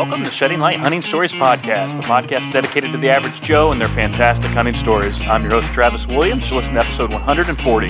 Welcome to Shedding Light Hunting Stories Podcast, the podcast dedicated to the average Joe and their fantastic hunting stories. I'm your host, Travis Williams. So Listen to episode 140.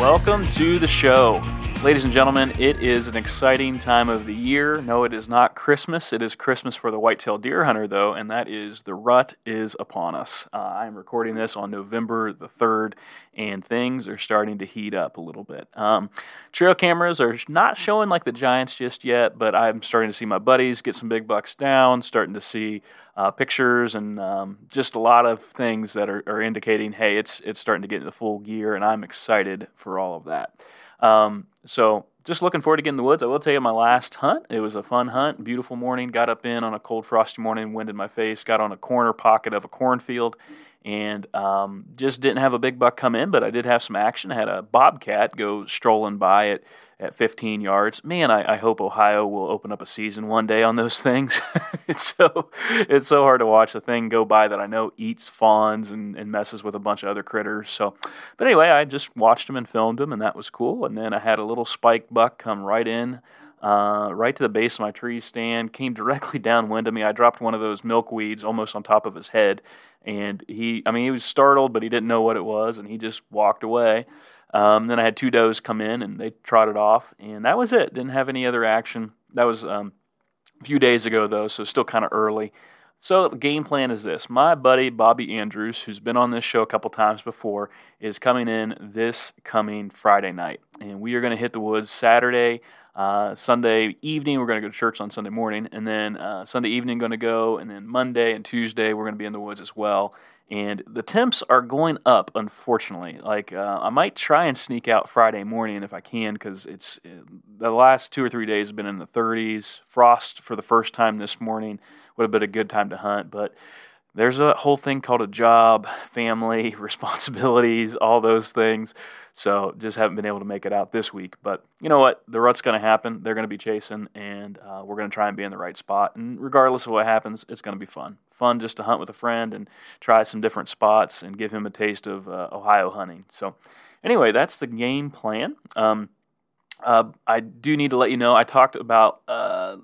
Welcome to the show. Ladies and gentlemen, it is an exciting time of the year. No, it is not Christmas. It is Christmas for the whitetail deer hunter, though, and that is the rut is upon us. Uh, I'm recording this on November the 3rd, and things are starting to heat up a little bit. Um, trail cameras are not showing like the giants just yet, but I'm starting to see my buddies get some big bucks down, starting to see uh, pictures and um, just a lot of things that are, are indicating, hey, it's it's starting to get into full gear, and I'm excited for all of that. Um, so just looking forward to getting in the woods. I will tell you my last hunt. It was a fun hunt, beautiful morning. Got up in on a cold, frosty morning, wind in my face. Got on a corner pocket of a cornfield, and um, just didn't have a big buck come in, but I did have some action. I had a bobcat go strolling by at at 15 yards. Man, I, I, hope Ohio will open up a season one day on those things. it's so it's so hard to watch a thing go by that I know eats fawns and, and messes with a bunch of other critters. So, but anyway, I just watched them and filmed them, and that was cool. And then I had a little spike buck come right in. Uh, right to the base of my tree stand, came directly downwind of me. I dropped one of those milkweeds almost on top of his head, and he, I mean, he was startled, but he didn't know what it was, and he just walked away. Um, then I had two does come in and they trotted off, and that was it. Didn't have any other action. That was um, a few days ago, though, so still kind of early. So the game plan is this: my buddy Bobby Andrews, who's been on this show a couple times before, is coming in this coming Friday night, and we are going to hit the woods Saturday. Uh, Sunday evening, we're going to go to church on Sunday morning, and then uh, Sunday evening, going to go, and then Monday and Tuesday, we're going to be in the woods as well. And the temps are going up unfortunately. Like uh, i might try and sneak out friday morning if i can because it's uh, the last two or three days have been in the 30s frost for the first time this morning would have been a good time to hunt but there's a whole thing called a job family responsibilities all those things so just haven't been able to make it out this week. But you know what? The rut's going to happen. They're going to be chasing, and uh, we're going to try and be in the right spot. And regardless of what happens, it's going to be fun. Fun just to hunt with a friend and try some different spots and give him a taste of uh, Ohio hunting. So anyway, that's the game plan. Um, uh, I do need to let you know. I talked about uh,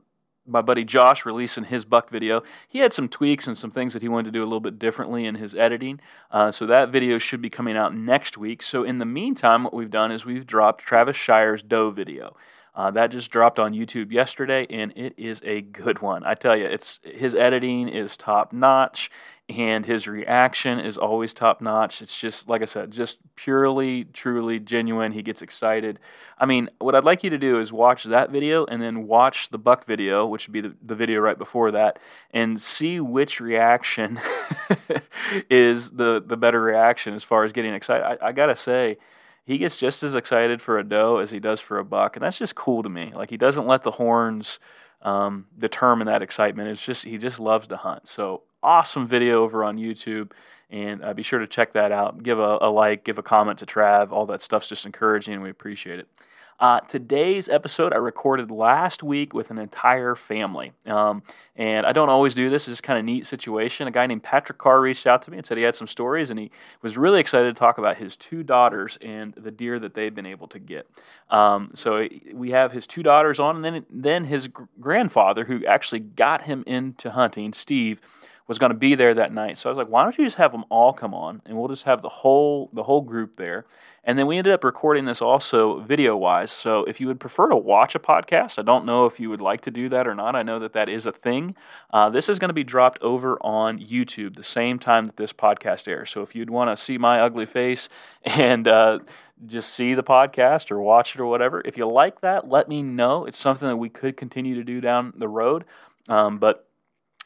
my buddy Josh releasing his buck video. He had some tweaks and some things that he wanted to do a little bit differently in his editing. Uh, so that video should be coming out next week. So in the meantime, what we've done is we've dropped Travis Shire's doe video. Uh, that just dropped on YouTube yesterday, and it is a good one. I tell you, it's his editing is top notch, and his reaction is always top notch. It's just like I said, just purely, truly genuine. He gets excited. I mean, what I'd like you to do is watch that video and then watch the buck video, which would be the, the video right before that, and see which reaction is the the better reaction as far as getting excited. I, I gotta say he gets just as excited for a doe as he does for a buck, and that's just cool to me. Like he doesn't let the horns um, determine that excitement. It's just he just loves to hunt. So awesome video over on YouTube, and uh, be sure to check that out. Give a, a like, give a comment to Trav. All that stuff's just encouraging, and we appreciate it. Uh, today's episode I recorded last week with an entire family. Um, and I don't always do this. It's kind of neat situation. A guy named Patrick Carr reached out to me and said he had some stories, and he was really excited to talk about his two daughters and the deer that they've been able to get. Um, so we have his two daughters on, and then, then his grandfather, who actually got him into hunting, Steve was going to be there that night. So I was like, why don't you just have them all come on and we'll just have the whole the whole group there. And then we ended up recording this also video wise. So if you would prefer to watch a podcast, I don't know if you would like to do that or not. I know that that is a thing. Uh, this is going to be dropped over on YouTube the same time that this podcast airs. So if you'd want to see my ugly face and uh, just see the podcast or watch it or whatever, if you like that, let me know. It's something that we could continue to do down the road. Um, but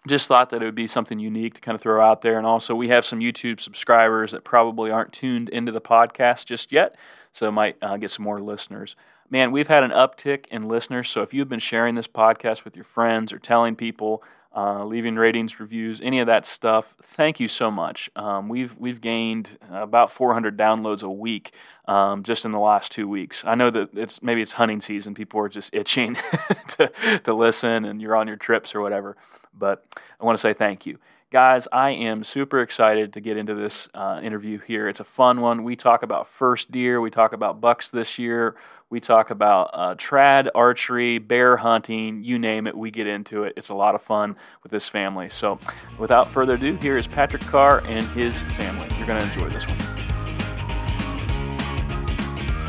just thought that it would be something unique to kind of throw out there. And also, we have some YouTube subscribers that probably aren't tuned into the podcast just yet, so it might uh, get some more listeners. Man, we've had an uptick in listeners. So if you've been sharing this podcast with your friends or telling people, uh, leaving ratings, reviews, any of that stuff, thank you so much. Um, we've we've gained about 400 downloads a week um, just in the last two weeks. I know that it's maybe it's hunting season, people are just itching to to listen, and you're on your trips or whatever. But I want to say thank you. Guys, I am super excited to get into this uh, interview here. It's a fun one. We talk about first deer, we talk about bucks this year, we talk about uh, trad archery, bear hunting, you name it, we get into it. It's a lot of fun with this family. So, without further ado, here is Patrick Carr and his family. You're going to enjoy this one.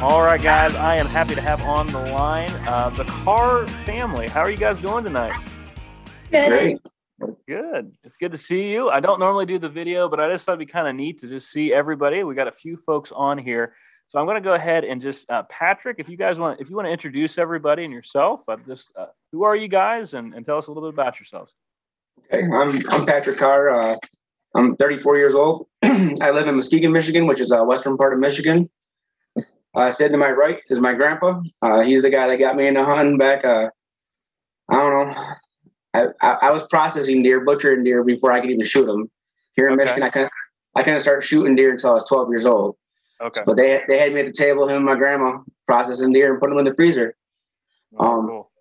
All right, guys, I am happy to have on the line uh, the Carr family. How are you guys doing tonight? Good. Great. Good. It's good to see you. I don't normally do the video, but I just thought it'd be kind of neat to just see everybody. We got a few folks on here. So I'm going to go ahead and just uh, Patrick, if you guys want, if you want to introduce everybody and yourself, uh, just uh, who are you guys, and, and tell us a little bit about yourselves. Okay, I'm I'm Patrick Carr. Uh, I'm 34 years old. I live in Muskegon, Michigan, which is a western part of Michigan. Uh, said to my right is my grandpa. Uh, he's the guy that got me into hunting back. Uh, I don't know. I, I, I, was processing deer, butchering deer before I could even shoot them. Here in okay. Michigan, I kind of I kind of started shooting deer until I was 12 years old. Okay. But they they had me at the table, him and my grandma, processing deer and putting them in the freezer. Oh, um, cool.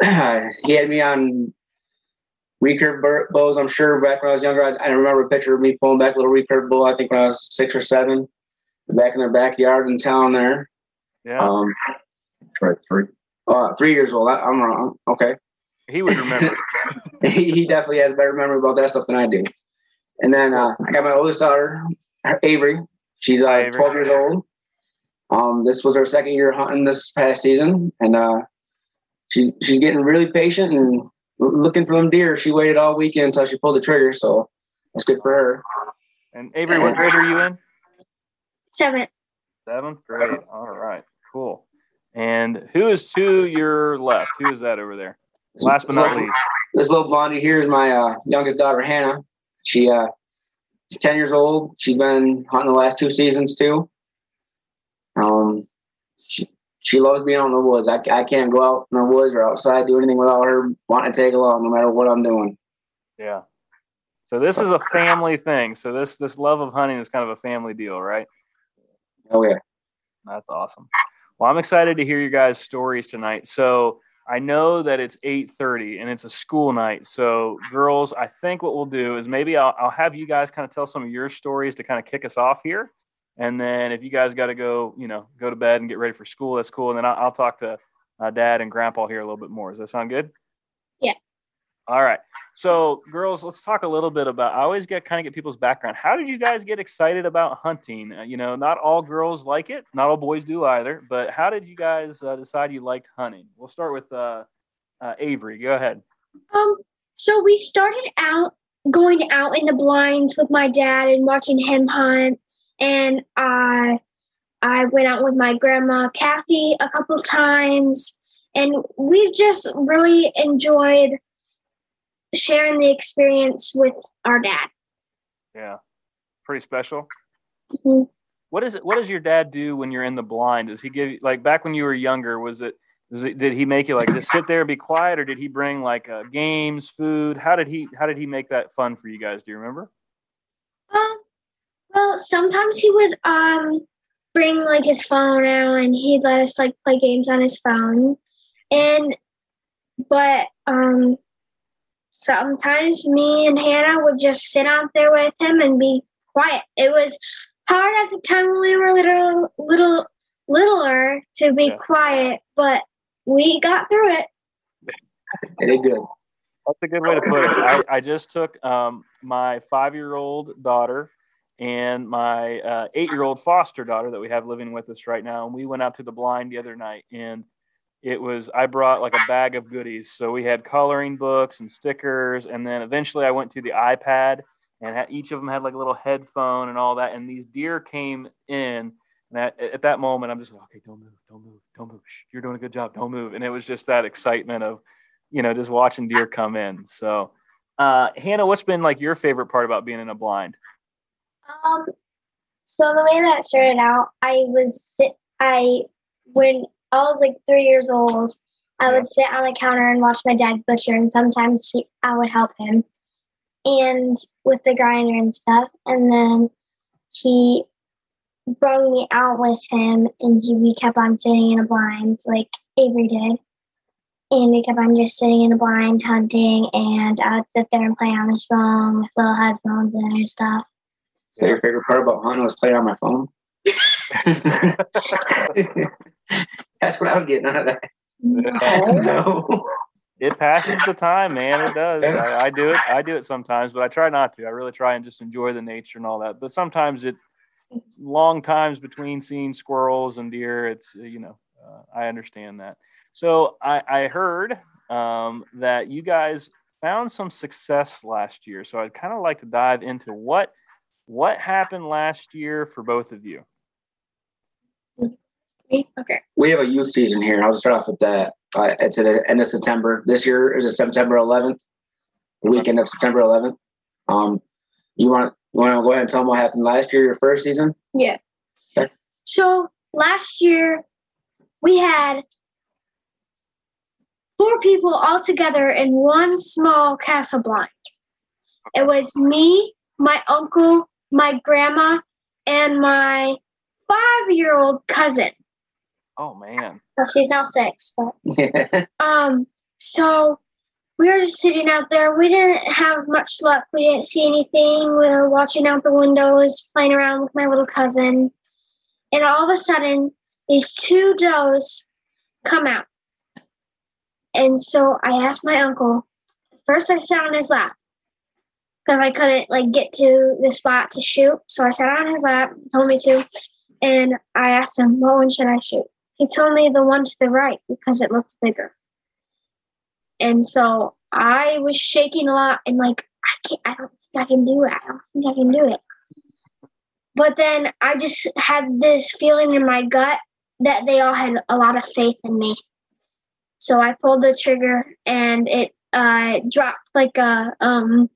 he had me on recurve bows. I'm sure back when I was younger, I, I, remember a picture of me pulling back a little recurve bow. I think when I was six or seven, back in their backyard in town there. Yeah. Um, right, three. Uh, three years old. I, am wrong. Okay. He would remember. he, he definitely has better memory about that stuff than I do. And then uh, I got my oldest daughter, Avery. She's uh, Avery. 12 years old. Um, this was her second year hunting this past season, and uh, she she's getting really patient and looking for them deer. She waited all weekend until she pulled the trigger, so that's good for her. And Avery, what grade are you in? Seventh. Seventh grade. All right, cool. And who is to your left? Who is that over there? Last but not least. This little blondie here is my uh, youngest daughter, Hannah. She uh, is 10 years old. She's been hunting the last two seasons too. Um, she, she loves being out in the woods. I, I can't go out in the woods or outside, do anything without her wanting to take along, no matter what I'm doing. Yeah. So this is a family thing. So this this love of hunting is kind of a family deal, right? Oh yeah. That's awesome. Well, I'm excited to hear your guys' stories tonight. So I know that it's 8:30 and it's a school night. So, girls, I think what we'll do is maybe I'll, I'll have you guys kind of tell some of your stories to kind of kick us off here. And then if you guys got to go, you know, go to bed and get ready for school, that's cool. And then I'll, I'll talk to uh, dad and grandpa here a little bit more. Does that sound good? All right. So, girls, let's talk a little bit about. I always get kind of get people's background. How did you guys get excited about hunting? Uh, you know, not all girls like it, not all boys do either. But how did you guys uh, decide you liked hunting? We'll start with uh, uh, Avery. Go ahead. Um. So we started out going out in the blinds with my dad and watching him hunt, and I I went out with my grandma Kathy a couple times, and we've just really enjoyed sharing the experience with our dad. Yeah, pretty special. Mm-hmm. What is it? What does your dad do when you're in the blind? Does he give you like back when you were younger? Was it? Was it did he make you like just sit there and be quiet, or did he bring like uh, games, food? How did he? How did he make that fun for you guys? Do you remember? Um. Well, sometimes he would um bring like his phone out and he'd let us like play games on his phone, and but um sometimes me and Hannah would just sit out there with him and be quiet. It was hard at the time when we were little, little, littler to be yeah. quiet, but we got through it. Very good. That's a good way to put it. I, I just took um, my five-year-old daughter and my uh, eight-year-old foster daughter that we have living with us right now, and we went out to the blind the other night and it was I brought like a bag of goodies. So we had coloring books and stickers, and then eventually I went to the iPad, and each of them had like a little headphone and all that. And these deer came in, and at, at that moment I'm just like, okay, don't move, don't move, don't move. Shh, you're doing a good job, don't move. And it was just that excitement of, you know, just watching deer come in. So, uh, Hannah, what's been like your favorite part about being in a blind? Um, so the way that started out, I was I when I was like three years old. I would sit on the counter and watch my dad butcher, and sometimes he, I would help him, and with the grinder and stuff. And then he brought me out with him, and he, we kept on sitting in a blind like Avery did. and we kept on just sitting in a blind hunting, and I would sit there and play on his phone with little headphones and stuff. So your favorite part about hunting was playing on my phone? That's what I was getting out of that. No. It passes the time, man. It does. I, I do it. I do it sometimes, but I try not to. I really try and just enjoy the nature and all that. But sometimes it, long times between seeing squirrels and deer. It's you know, uh, I understand that. So I, I heard um, that you guys found some success last year. So I'd kind of like to dive into what what happened last year for both of you. Okay. We have a youth season here. I'll start off with that. Uh, it's at the end of September. This year is it September 11th, the weekend of September 11th. Um, you want you want to go ahead and tell them what happened last year, your first season? Yeah. Okay. So last year we had four people all together in one small castle blind. It was me, my uncle, my grandma, and my five-year-old cousin. Oh man. Well, she's now six, but um, so we were just sitting out there. We didn't have much luck. We didn't see anything. We were watching out the windows, playing around with my little cousin, and all of a sudden, these two does come out. And so I asked my uncle. First, I sat on his lap because I couldn't like get to the spot to shoot. So I sat on his lap, told me to, and I asked him, "What one should I shoot?" He only the one to the right because it looked bigger. And so I was shaking a lot and like I can't. I don't think I can do it. I don't think I can do it. But then I just had this feeling in my gut that they all had a lot of faith in me. So I pulled the trigger and it uh, dropped like a um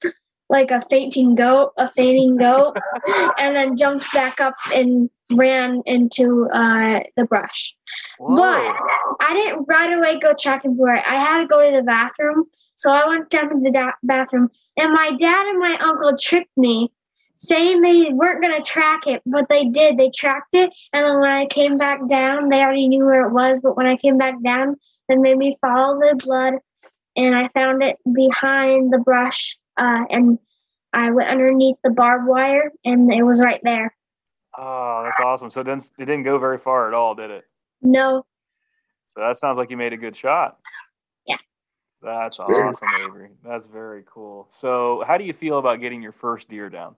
like a fainting goat, a fainting goat, and then jumped back up and ran into uh, the brush. Whoa. But I didn't right away go tracking for it. I had to go to the bathroom, so I went down to the da- bathroom, and my dad and my uncle tricked me, saying they weren't gonna track it, but they did. They tracked it, and then when I came back down, they already knew where it was. But when I came back down, they made me follow the blood, and I found it behind the brush, uh, and I went underneath the barbed wire, and it was right there. Oh, that's awesome. So it didn't, it didn't go very far at all, did it? No, So that sounds like you made a good shot. Yeah. That's awesome, Avery. That's very cool. So how do you feel about getting your first deer down?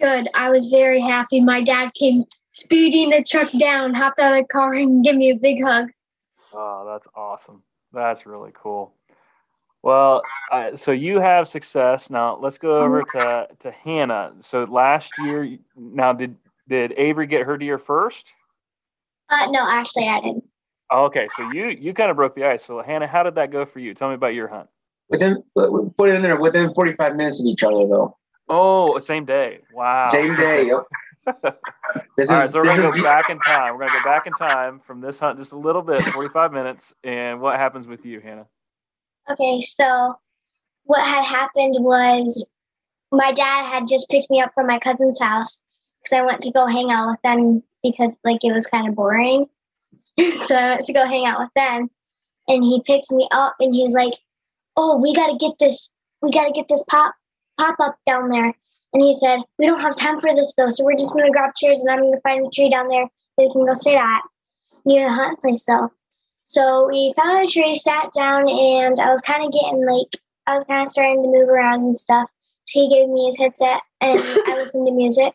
good. I was very happy. My dad came speeding the truck down, hopped out of the car, and gave me a big hug. Oh, that's awesome. That's really cool. Well, uh, so you have success. Now let's go over to, to Hannah. So last year, now did did Avery get her deer first? Uh, no, actually, I didn't. Oh, okay, so you you kind of broke the ice. So Hannah, how did that go for you? Tell me about your hunt. Within put it in there within 45 minutes of each other though. Oh, same day. Wow. Same day. Yep. This All right, so we're gonna is go back in time. We're gonna go back in time from this hunt just a little bit, 45 minutes. And what happens with you, Hannah? Okay, so what had happened was my dad had just picked me up from my cousin's house because I went to go hang out with them because like it was kind of boring. so I went to go hang out with them, and he picks me up and he's like, "Oh, we gotta get this. We gotta get this pop pop up down there." And he said, "We don't have time for this though, so we're just gonna grab chairs and I'm gonna find a tree down there that we can go sit at near the hunt place though." So we found a tree, sat down, and I was kind of getting like I was kind of starting to move around and stuff. So he gave me his headset, and I listened to music.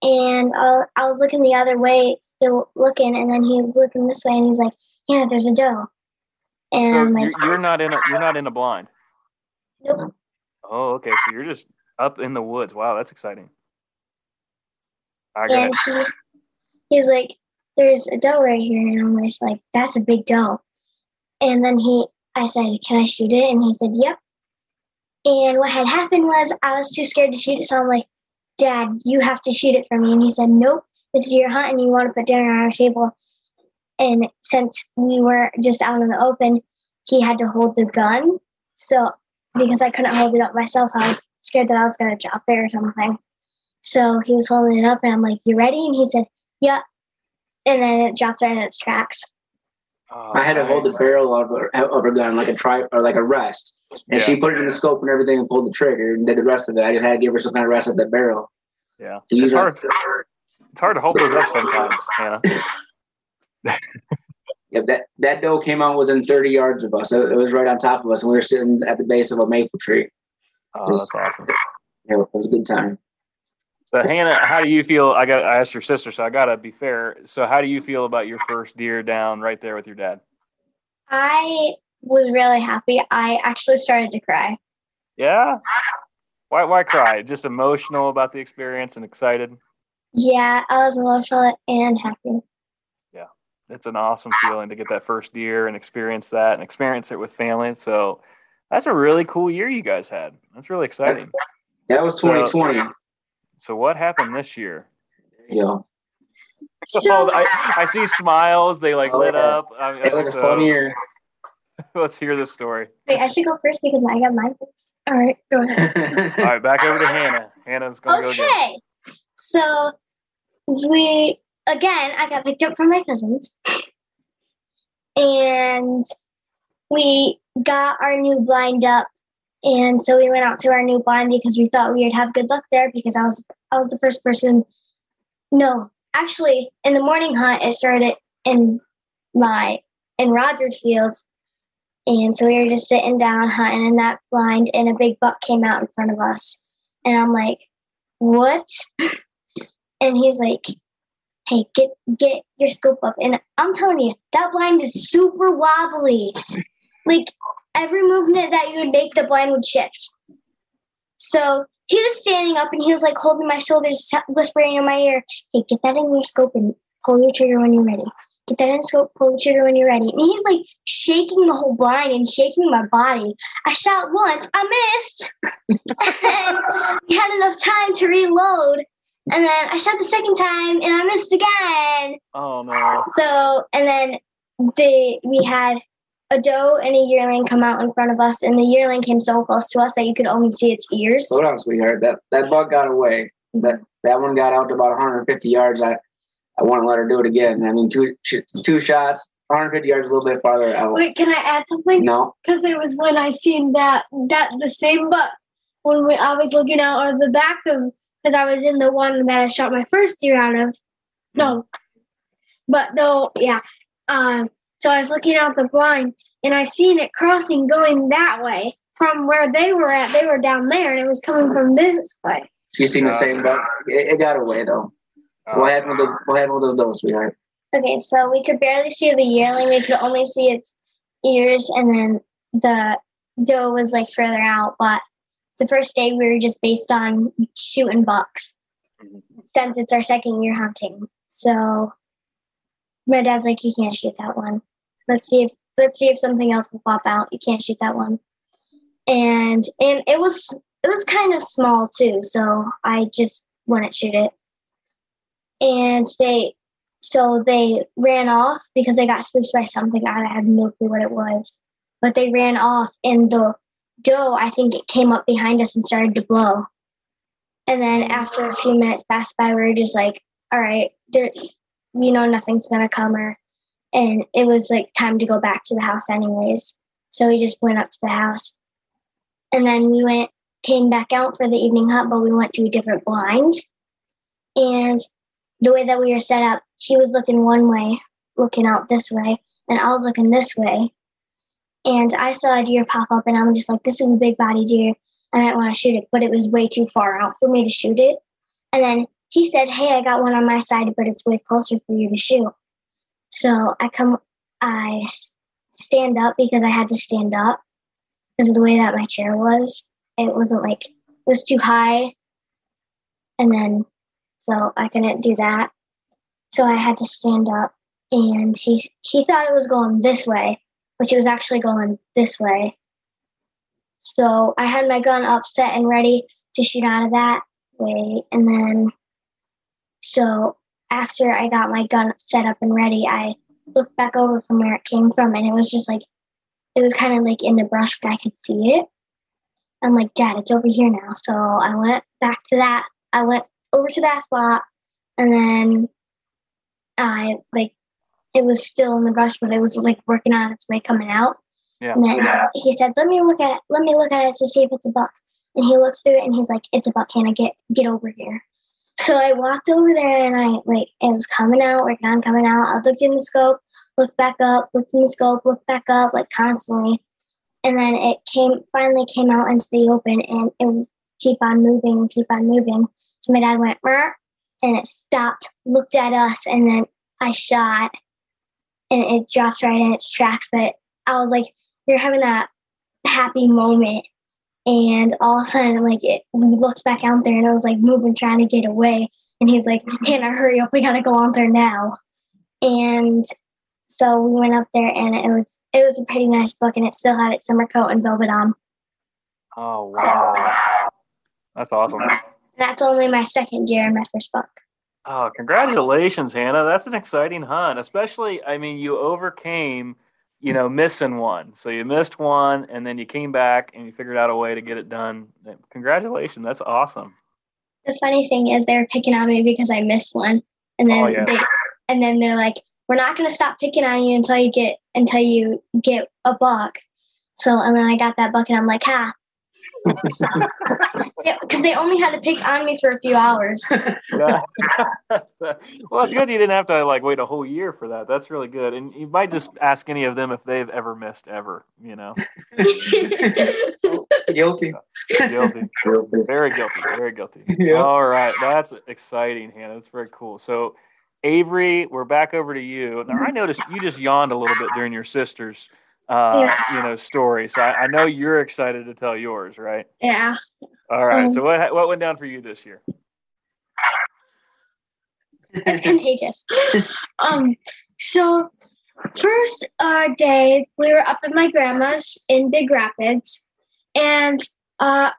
And I, I was looking the other way, still looking, and then he was looking this way, and he's like, "Yeah, there's a doe." And So I'm like, you're, not in a you're not in a blind. "Nope." Oh, okay. So you're just up in the woods. Wow, that's exciting. I And he, he's like, "There's a doe right here," and I'm just like, "That's a big doe." And then he, I said, "Can I shoot it?" And he said, "Yep." And what had happened was I was too scared to shoot it, so I'm like, "Dad, you have to shoot it for me." And he said, "Nope, this is your hunt, and you want to put dinner on our table." And since we were just out in the open, he had to hold the gun. So because I couldn't hold it up myself, I was scared that I was gonna drop it or something. So he was holding it up, and I'm like, "You ready?" And he said, "Yep." And then it dropped right in its tracks. Oh, I had to hold the barrel of her, of her gun like a tri or like a rest, and Yeah. she put it in the scope and everything and pulled the trigger and did the rest of it. I just had to give her some kind of rest at the barrel. Yeah, it's usually- hard. It's hard to hold those up sometimes, Hannah. Yeah, that that doe came out within 30 yards of us. It, it was right on top of us, and we were sitting at the base of a maple tree. Oh, that's awesome. Yeah, it was a good time. So Hannah, how do you feel? I got I asked your sister, so I gotta be fair. So how do you feel about your first deer down right there with your dad? I was really happy. I actually started to cry. Yeah. Why why cry? Just emotional about the experience and excited. Yeah, I was emotional and happy. Yeah. It's an awesome feeling to get that first deer and experience that and experience it with family. So that's a really cool year you guys had. That's really exciting. That was 2020. So what happened this year? Yeah. know, So I, I see smiles. They like Oh, lit yeah. up. I mean, it was a so- fun year. Let's hear the story. wait, I should go first because I got mine first. All right, go ahead. All right, back over to Hannah. Hannah's gonna go again. Okay, so we again. I got picked up from my cousins, and we got our new blind up, and so we went out to our new blind because we thought we would have good luck there because I was I was the first person. No, actually, in the morning hunt, it started in my in Rogers Fields. And so we were just sitting down hunting in that blind, and a big buck came out in front of us. And I'm like, what? and he's like, hey, get get your scope up. And I'm telling you, that blind is super wobbly. like every movement that you would make, the blind would shift. So he was standing up and he was like holding my shoulders, whispering in my ear, hey, get that in your scope and pull your trigger when you're ready. Get that in the scope, pull the trigger when you're ready. And he's like shaking the whole blind and shaking my body. I shot once, I missed. and we had enough time to reload. And then I shot the second time and I missed again. Oh no. So and then the we had a doe and a yearling come out in front of us, and the yearling came so close to us that you could only see its ears. Hold on, sweetheart. That that buck got away. That that one got out to about 150 yards. I I want to let her do it again. I mean, two two shots, 150 yards, a little bit farther out. Wait, can I add something? No, Because it was when I seen that that the same buck when we, I was looking out of the back of because I was in the one that I shot my first deer out of. No, but though yeah, um. So I was looking out the blind and I seen it crossing going that way from where they were at. They were down there and it was coming from this way. You seen the same buck. It, it got away though. What happened with the What happened with those does, sweetheart? Okay, so we could barely see the yearling. We could only see its ears, and then the doe was like further out. But the first day we were just based on shooting bucks since it's our second year hunting. So my dad's like, "You can't shoot that one. Let's see if let's see if something else will pop out. You can't shoot that one." And and it was it was kind of small too, so I just wouldn't shoot it. And they so they ran off because they got spooked by something. I had no clue what it was. But they ran off, and the doe, I think it came up behind us and started to blow. And then after a few minutes passed by, we were just like, all right, there, we know nothing's to come. Or, and it was like time to go back to the house, anyways. So we just went up to the house. And then we went, came back out for the evening hunt, but we went to a different blind. And the way that we were set up, he was looking one way, looking out this way, and I was looking this way. And I saw a deer pop up, and I'm just like, this is a big body deer. I might want to shoot it, but it was way too far out for me to shoot it. And then he said, Hey, I got one on my side, but it's way closer for you to shoot. So I come, I stand up because I had to stand up because of the way that my chair was. It wasn't like, it was too high. And then so I couldn't do that. So I had to stand up, and he he thought it was going this way, which it was actually going this way. So I had my gun up, set, and ready to shoot out of that way, and then so after I got my gun set up and ready, I looked back over from where it came from, and it was just like it was kind of like in the brush, but I could see it. I'm like, Dad, it's over here now. So I went back to that. I went over to that spot and then I like it was still in the brush, but it was like working on its way coming out. Yeah. And then he said, "Let me look at it. Let me look at it to see if it's a buck." And he looks through it and he's like, "It's a buck. Can I get get over here?" So I walked over there and I like it was coming out, working on coming out. I looked in the scope, looked back up, looked in the scope, looked back up, like constantly. And then it came finally came out into the open and it would keep on moving, keep on moving. So my dad went, "Mer," and it stopped, looked at us, and then I shot and it dropped right in its tracks. But I was like, You're having that happy moment. And all of a sudden, like it, we looked back out there, and I was like moving, trying to get away. And he's like, "Hannah, hurry up! We gotta go out there now." And so we went up there, and it was it was a pretty nice book, and it still had its summer coat and velvet on. Oh wow, that's awesome. That's only my second year in my first book. Oh, congratulations, Hannah. That's an exciting hunt. Especially, I mean, you overcame, you know, missing one. So you missed one and then you came back and you figured out a way to get it done. Congratulations. That's awesome. The funny thing is they were picking on me because I missed one. And oh, then Oh, yeah. they and then they're like, We're not gonna stop picking on you until you get until you get a buck. So and then I got that buck and I'm like, ha. Because they only had to pick on me for a few hours. Yeah. well, it's good you didn't have to like wait a whole year for that. That's really good. And you might just ask any of them if they've ever missed ever, you know. guilty. Guilty. Guilty. Very guilty. Very guilty. Yeah. All right. That's exciting, Hannah. That's very cool. So, Avery, we're back over to you. Now, I noticed you just yawned a little bit during your sister's, uh, you know, story. So I, I know you're excited to tell yours, right? yeah. All right. Um, so what what went down for you this year? It's contagious. um, so first uh, day we were up at my grandma's in Big Rapids, and uh,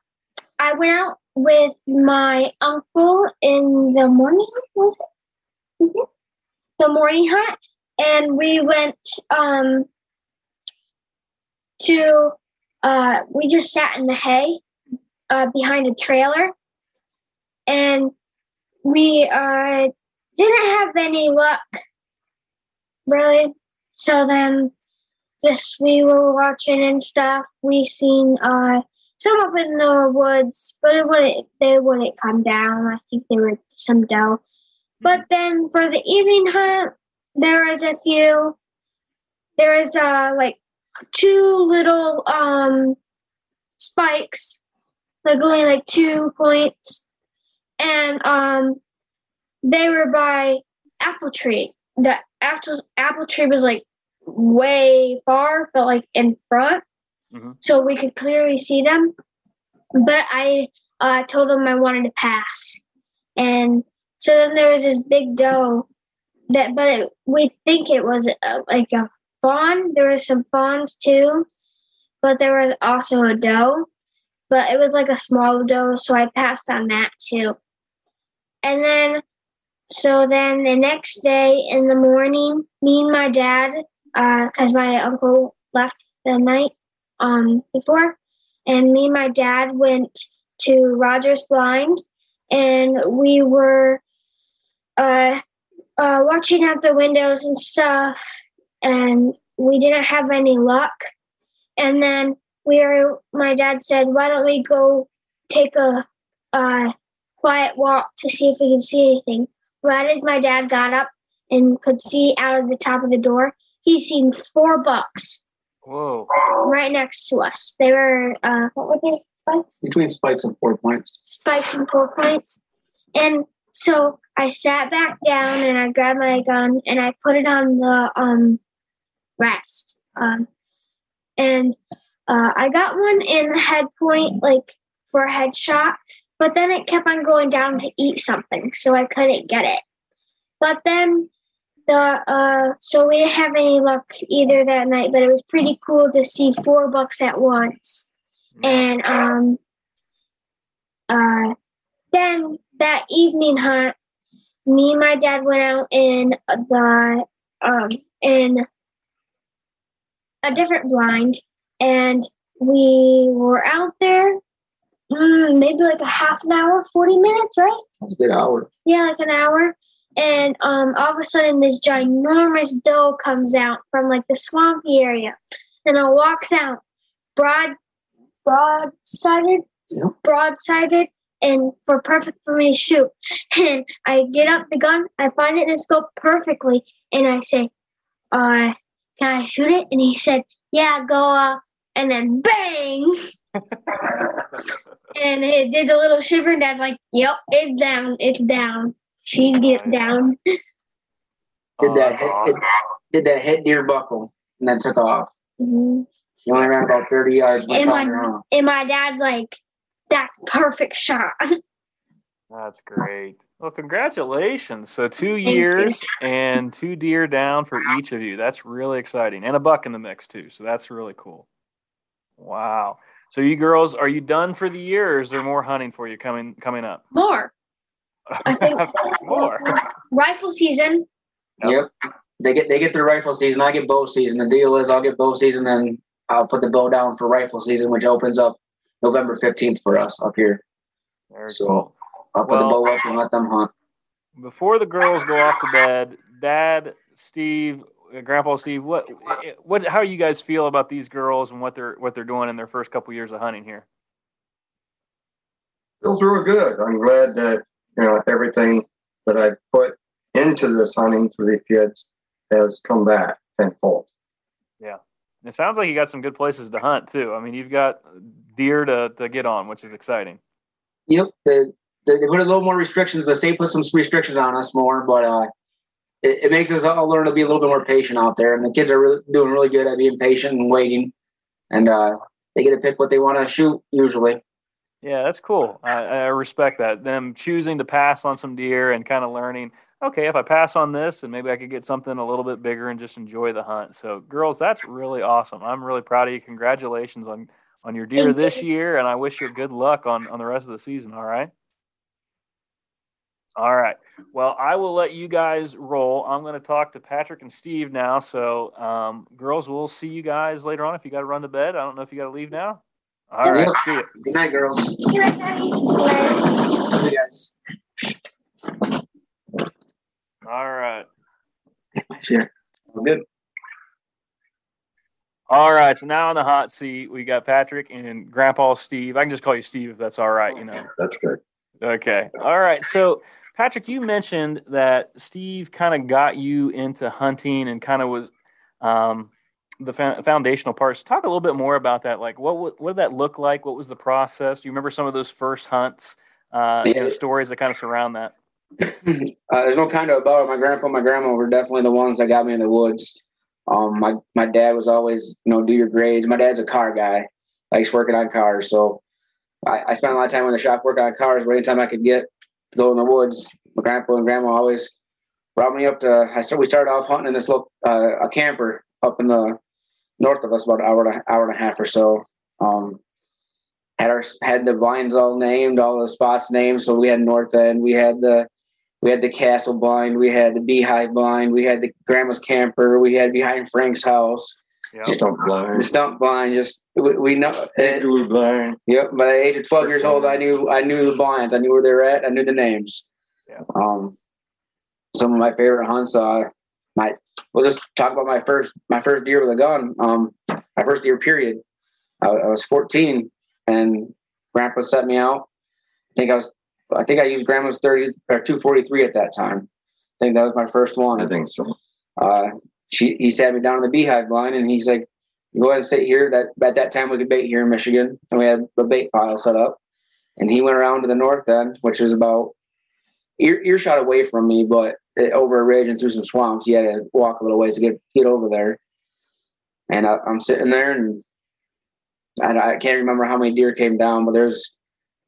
I went out with my uncle in the morning. Was it Mhm. the morning hunt? And we went um, to. Uh, we just sat in the hay uh, behind a trailer, and we uh, didn't have any luck really. So then just we were watching and stuff. We seen uh some up in the woods but it wouldn't they wouldn't come down. I think they were some doe. But then for the evening hunt there was a few. There was uh like two little um spikes like only like two points and um they were by apple tree. The actual apple tree was like way far, but like in front, Mhm. so we could clearly see them. But I uh, told them I wanted to pass, and so then there was this big doe that, but it, we think it was uh like a fawn. There was some fawns too, but there was also a doe, but it was like a small doe, so I passed on that too. And then so then the next day in the morning, me and my dad, because my uncle left the night um, before, and me and my dad went to Rogers Blind, and we were uh, uh, watching out the windows and stuff, and we didn't have any luck. And then we were, my dad said, "Why don't we go take a uh, quiet walk to see if we can see anything?" right as my dad got up and could see out of the top of the door, he seen four bucks Whoa. right next to us. They were uh, what were they? Spikes, Between spikes and four points. spikes and four points. And so I sat back down and I grabbed my gun and I put it on the um rest. Um, and uh, I got one in the head point, like for a headshot, but then it kept on going down to eat something, so I couldn't get it. But then the uh, so we didn't have any luck either that night, but it was pretty cool to see four bucks at once. And um, uh, then that evening hunt, me and my dad went out in the um in a different blind, and we were out there mm, maybe like a half an hour, forty minutes, right? That's a good hour. Yeah, like an hour. and um, all of a sudden this ginormous doe comes out from like the swampy area, and it walks out, broad, broad-sided, Yeah. broad-sided, and for perfect for me to shoot. And I get up the gun, I find it in the scope perfectly, and I say, "Uh, can I shoot it?" And he said, "Yeah, go." up. and then bang, and it did the little shiver, and Dad's like, "Yep, it's down, it's down. She's get down." Did Oh, that that's hit, awesome. did that head deer buckle and then took off. Mhm. She only ran about 30 yards. and And my and my dad's like, "That's perfect shot." That's great. Well, congratulations. So two you. years and two deer down for each of you. That's really exciting. And a buck in the mix too. So that's really cool. Wow. So you girls, are you done for the year or is there more hunting for you coming coming up? More I think- more. rifle season. Yep. Yep. They get they get their rifle season. I get bow season. The deal is I'll get bow season, then I'll put the bow down for rifle season, which opens up November 15th for us up here. Very So- cool. I'll put Well- the bow up and let them hunt. Before the girls go off to bed, Dad, Steve, uh, Grandpa Steve, what what how do you guys feel about these girls and what they're what they're doing in their first couple years of hunting here? feels real good. I'm glad that you know everything that I put into this hunting for the kids has come back tenfold. Yeah. It sounds like you got some good places to hunt too. I mean, you've got deer to, to get on, which is exciting. Yep. The, the, they put a little more restrictions. The state put some restrictions on us more, but uh, it, it makes us all learn to be a little bit more patient out there. And the kids are really, doing really good at being patient and waiting. And uh, they get to pick what they want to shoot usually. Yeah, that's cool. I, I respect that. Them choosing to pass on some deer and kind of learning, okay, if I pass on this, and maybe I could get something a little bit bigger and just enjoy the hunt. So, girls, that's really awesome. I'm really proud of you. Congratulations on on your deer Thank this you. year, and I wish you good luck on on the rest of the season. All right. All right. Well, I will let you guys roll. I'm going to talk to Patrick and Steve now. So, um, girls, we'll see you guys later on. If you got to run to bed, I don't know if you got to leave now. All right. Yep. See you. Good night, girls. Good night, Daddy. Good See you guys. All right. Sure. Good. All right, so now on the hot seat, we got Patrick and Grandpa Steve. I can just call you Steve if that's all right, you know. That's good. Okay. All right. So, Patrick, you mentioned that Steve kind of got you into hunting and kind of was um, the fo- foundational parts. Talk a little bit more about that. Like, what what, what did that look like? What was the process? Do you remember some of those first hunts? Uh, you know, Yeah. stories that kind of surround that. uh, there's no kind of about it. My grandpa and my grandma were definitely the ones that got me in the woods. Um, my my dad was always, you know, do your grades. My dad's a car guy, likes working on cars. So I, I spent a lot of time in the shop working on cars. But anytime I could get go in the woods, my grandpa and grandma always brought me up to. I started. We started off hunting in this little uh, a camper up in the north of us, about an hour a, hour and a half or so. Um, had our had the blinds all named, all the spots named. So we had North End, we had the we had the castle blind, we had the beehive blind, we had the grandma's camper, we had behind Frank's house, Yeah. Stump the blind. stump blind. Just we, we know. It, Igloo blind. yep. By the age of twelve years old, I knew I knew the blinds. I knew where they were at. I knew the names. Yeah. Um, some of my favorite hunts. Uh, my we'll just talk about my first my first deer with a gun. Um, my first deer period. I, I was fourteen, and Grandpa set me out. I think I was. I think I used Grandma's thirty or two forty three at that time. I think that was my first one I think so. uh, she he sat me down in the beehive line and he's like, "Go ahead and sit here." That at that time we could bait here in Michigan, and we had a bait pile set up. And he went around to the north end, which is about ear, earshot away from me, but over a ridge and through some swamps. You had to walk a little ways to get get over there. And I, I'm sitting there, and I, I can't remember how many deer came down, but there's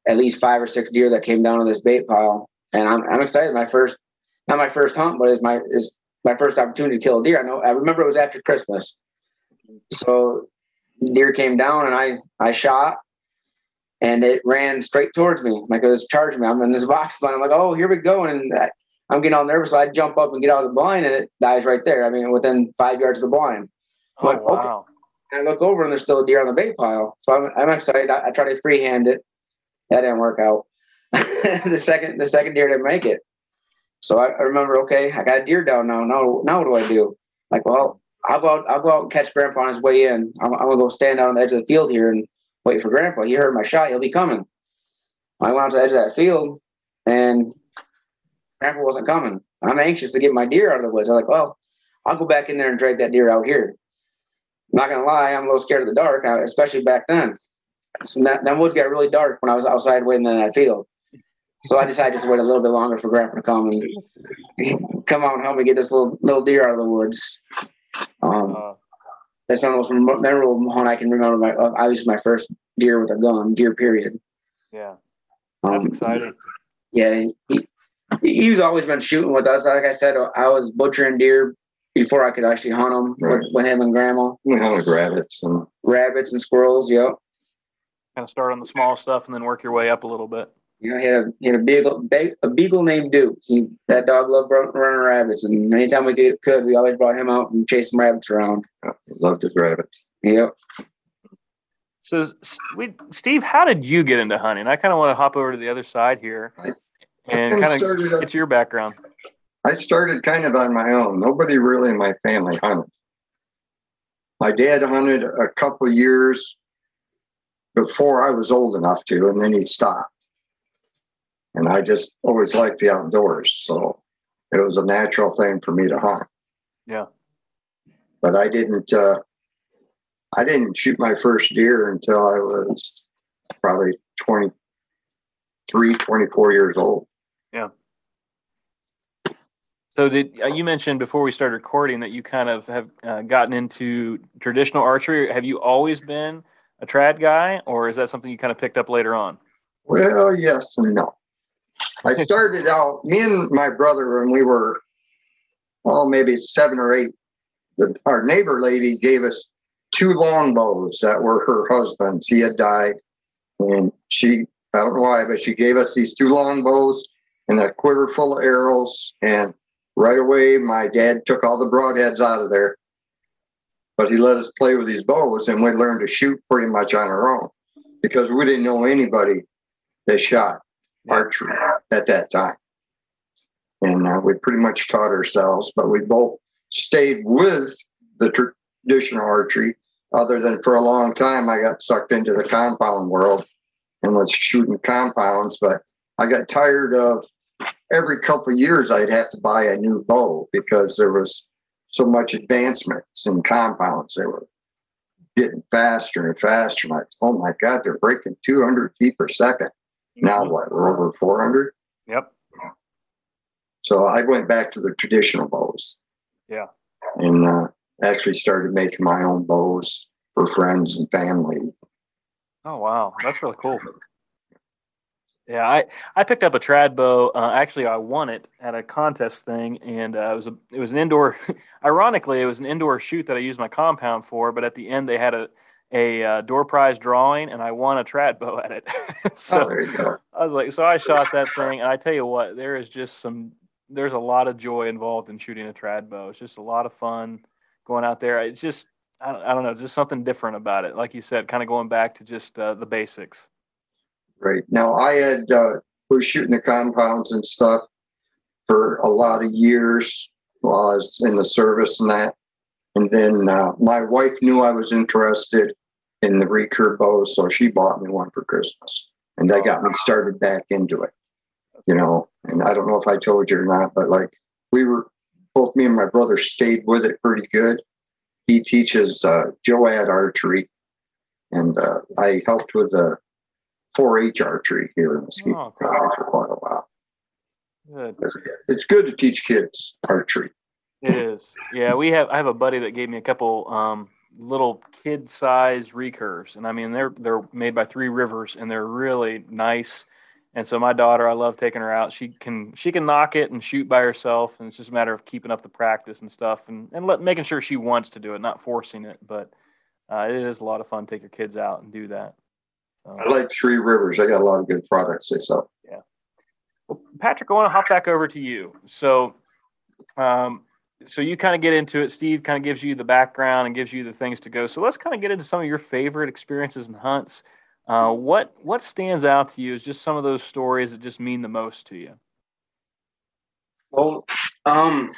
at least five or six deer that came down to this bait pile, and I'm I'm excited. My first, not my first hunt, but it's my is my first opportunity to kill a deer. I know I remember it was after Christmas. So deer came down and I I shot and it ran straight towards me. Like it was charging me. I'm in this box blind. I'm like, oh, here we go. And I, I'm getting all nervous. So I jump up and get out of the blind and it dies right there. I mean, within five yards of the blind. Oh, Like, okay. wow. And I look over and there's still a deer on the bait pile. So I'm, I'm excited. I, I try to freehand it. That didn't work out. the second the second deer didn't make it. So I, I remember, okay, I got a deer down now. Now, now what do I do? Like, well, I'll go out. I'll go out and catch Grandpa on his way in. I'm, I'm gonna go stand out on the edge of the field here and wait for Grandpa. He heard my shot. He'll be coming. I went out to the edge of that field, and Grandpa wasn't coming. I'm anxious to get my deer out of the woods. I'm like, well, I'll go back in there and drag that deer out here. I'm not gonna lie, I'm a little scared of the dark, uh, especially back then. So that, that woods got really dark when I was outside waiting in that field. So I decided to wait a little bit longer for Grandpa to come and come out and help me get this little little deer out of the woods. Um, Uh, that's my most memorable one I can remember. My uh, obviously my first deer with a gun, deer period. yeah, that's Um, exciting. Yeah, he, he's always been shooting with us. Like I said, I was butchering deer before I could actually hunt them Right. with, with him and Grandma. We hunted rabbits and Rabbits and squirrels. Yep. Kind of start on the small stuff and then work your way up a little bit. You know, he had a, he had a beagle a beagle named Duke. He, that dog loved run, running rabbits, and anytime we could, could, we always brought him out and chased some rabbits around. loved his rabbits. Yep. So, we, Steve, how did you get into hunting? I kind of want to hop over to the other side here I- and kind of started, get to your background. I started kind of on my own. Nobody really in my family hunted. My dad hunted a couple years before I was old enough to, and then he stopped. And I just always liked the outdoors, so it was a natural thing for me to hunt. Yeah. But I didn't. Uh, I didn't shoot my first deer until I was probably 23, 24 years old. Yeah. So, did uh, you mentioned before we started recording that you kind of have uh, gotten into traditional archery? Have you always been a trad guy, or is that something you kind of picked up later on? Well, yes and no. I started out, me and my brother, when we were, oh, maybe seven or eight, the, our neighbor lady gave us two longbows that were her husband's. He had died. And she, I don't know why, but she gave us these two longbows and a quiver full of arrows. And right away, my dad took all the broadheads out of there. But he let us play with these bows and we learned to shoot pretty much on our own because we didn't know anybody that shot archery at that time. And uh, we pretty much taught ourselves, but we both stayed with the traditional archery, other than for a long time I got sucked into the compound world and was shooting compounds. But I got tired of every couple of years I'd have to buy a new bow because there was so much advancements in compounds. They were getting faster and faster. Thought, oh my God, they're breaking 200 feet per second. Now what? We're over 400. Yep. So I went back to the traditional bows. Yeah. And uh, actually started making my own bows for friends and family. Oh wow, that's really cool. Yeah, I, I picked up a trad bow. Uh, actually, I won it at a contest thing, and uh, it was a it was an indoor. ironically, it was an indoor shoot that I used my compound for. But at the end, they had a a uh, door prize drawing, and I won a trad bow at it. so oh, there you go. I was like, so I shot that thing, and I tell you what, there is just some, there's a lot of joy involved in shooting a trad bow. It's just a lot of fun going out there. It's just, I don't, I don't know, just something different about it. Like you said, kind of going back to just uh, the basics. Right. Now I had uh, was shooting the compounds and stuff for a lot of years while I was in the service and that. And then uh, my wife knew I was interested in the recurve bows, so she bought me one for Christmas, and that got me started back into it. You know, and I don't know if I told you or not, but like we were both me and my brother stayed with it pretty good. He teaches uh, JOAD archery, and uh, I helped with the 4-H archery here in Mesquite Oh, cool. For quite a while. Good. It's good to teach kids archery. It is. Yeah, we have. I have a buddy that gave me a couple um, little kid-sized recurves, and I mean they're they're made by Three Rivers, and they're really nice. And so my daughter, I love taking her out. She can she can nock it and shoot by herself, and it's just a matter of keeping up the practice and stuff, and and let, making sure she wants to do it, not forcing it. But uh, it is a lot of fun. to Take your kids out and do that. So- I like Three Rivers. I got a lot of good products they sell. Yeah. Well, Patrick, I want to hop back over to you. So, um, so you kind of get into it. Steve kind of gives you the background and gives you the things to go. So let's kind of get into some of your favorite experiences and hunts. Uh, what what stands out to you is just some of those stories that just mean the most to you. Well, um,